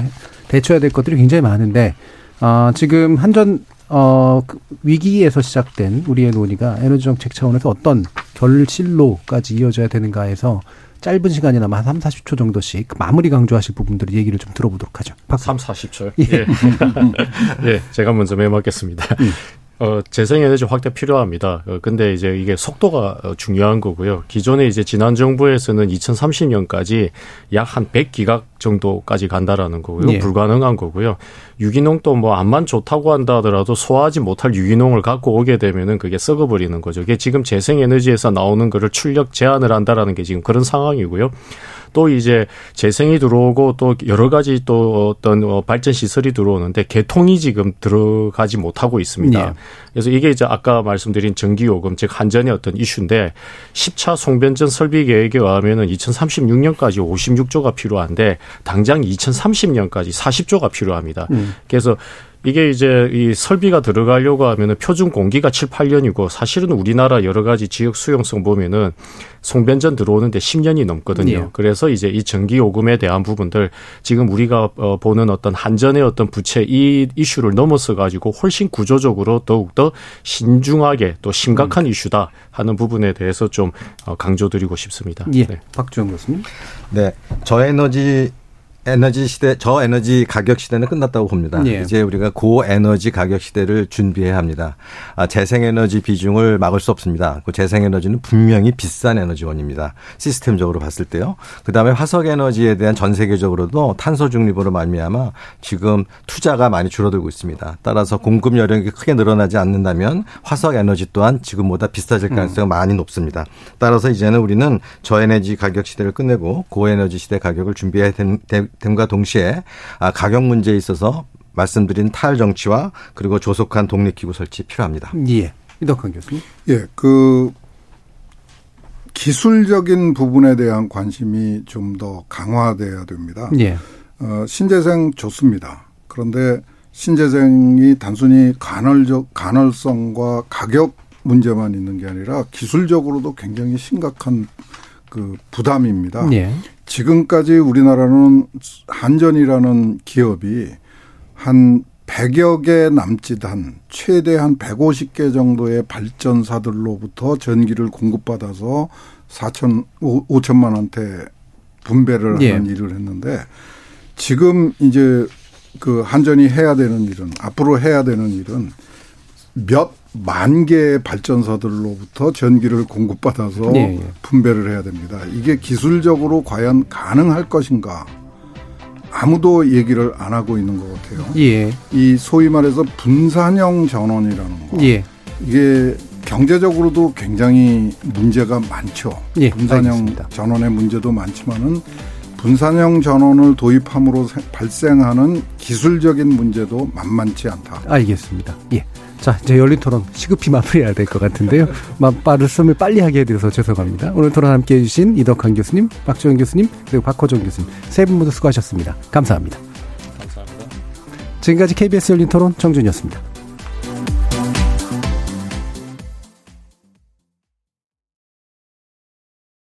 [SPEAKER 5] 대처해야 될 것들이 굉장히 많은데 어, 지금 한전 어, 그 위기에서 시작된 우리의 논의가 에너지 정책 차원에서 어떤 결실로까지 이어져야 되는가에서 짧은 시간이나마 한 3, 40초 정도씩 그 마무리 강조하실 부분들 얘기를 좀 들어보도록 하죠.
[SPEAKER 7] 박 3, 40초요? 예. 예. 예, 제가 먼저 메모하겠습니다. 음. 어, 재생에너지 확대 필요합니다. 어, 근데 이제 이게 속도가 어, 중요한 거고요. 기존에 이제 지난 정부에서는 2030년까지 약 한 100기가 정도까지 간다라는 거고요. 예. 불가능한 거고요. 유기농도 뭐 암만 좋다고 한다 하더라도 소화하지 못할 유기농을 갖고 오게 되면은 그게 썩어버리는 거죠. 이게 지금 재생에너지에서 나오는 거를 출력 제한을 한다라는 게 지금 그런 상황이고요. 또 이제 재생이 들어오고 또 여러 가지 또 어떤 어, 발전 시설이 들어오는데 개통이 지금 들어가지 못하고 있습니다. 네. 그래서 이게 이제 아까 말씀드린 전기 요금 즉 한전의 어떤 이슈인데 10차 송변전 설비 계획에 의하면은 2036년까지 56조가 필요한데 당장 2030년까지 40조가 필요합니다. 음. 그래서 이게 이제 이 설비가 들어가려고 하면은 표준 공기가 7, 8년이고 사실은 우리나라 여러 가지 지역 수용성 보면은 송변전 들어오는데 10년이 넘거든요. 예. 그래서 이제 이 전기 요금에 대한 부분들 지금 우리가 어, 보는 어떤 한전의 어떤 부채 이 이슈를 넘어서 가지고 훨씬 구조적으로 더욱 더 신중하게 또 심각한 음. 이슈다 하는 부분에 대해서 좀 어, 강조드리고 싶습니다.
[SPEAKER 5] 예. 네. 박주영 교수님.
[SPEAKER 8] 네. 저에너지 에너지 시대, 저 에너지 가격 시대는 끝났다고 봅니다. 예. 이제 우리가 고 에너지 가격 시대를 준비해야 합니다. 아, 재생에너지 비중을 막을 수 없습니다. 그 재생에너지는 분명히 비싼 에너지원입니다. 시스템적으로 봤을 때요. 그 다음에 화석 에너지에 대한 전 세계적으로도 탄소 중립으로 말미암아 지금 투자가 많이 줄어들고 있습니다. 따라서 공급 여력이 크게 늘어나지 않는다면 화석 에너지 또한 지금보다 비싸질 가능성이 음. 많이 높습니다. 따라서 이제는 우리는 저에너지 가격 시대를 끝내고 고에너지 시대 가격을 준비해야 됨과 동시에 아, 가격 문제에 있어서 말씀드린 타율 정치와 그리고 조속한 독립기구 설치 필요합니다.
[SPEAKER 5] 예. 이덕환 교수님.
[SPEAKER 9] 예. 그 기술적인 부분에 대한 관심이 좀 더 강화돼야 됩니다. 예. 어, 신재생 좋습니다. 그런데 신재생이 단순히 간헐적 간헐성과 가격 문제만 있는 게 아니라 기술적으로도 굉장히 심각한 그 부담입니다. 예. 지금까지 우리나라는 한전이라는 기업이 한 100여 개 남짓한 최대 한 150개 정도의 발전사들로부터 전기를 공급받아서 4천 5천만 원대 분배를 예. 하는 일을 했는데 지금 이제 그 한전이 해야 되는 일은 앞으로 해야 되는 일은 몇 만 개의 발전사들로부터 전기를 공급받아서 네. 분배를 해야 됩니다. 이게 기술적으로 과연 가능할 것인가? 아무도 얘기를 안 하고 있는 것 같아요. 예. 이 소위 말해서 분산형 전원이라는 거. 예. 이게 경제적으로도 굉장히 문제가 많죠. 예, 분산형 알겠습니다. 전원의 문제도 많지만은 분산형 전원을 도입함으로 발생하는 기술적인 문제도 만만치 않다.
[SPEAKER 5] 알겠습니다. 예. 자, 이제 열린 토론 시급히 마무리해야 될 것 같은데요. 말씀을 빨리 하게 돼서 죄송합니다. 오늘 토론 함께 해주신 이덕환 교수님, 박지원 교수님, 그리고 박호정 교수님 세 분 모두 수고하셨습니다. 감사합니다.
[SPEAKER 7] 감사합니다.
[SPEAKER 5] 지금까지 KBS 열린 토론 정준이었습니다.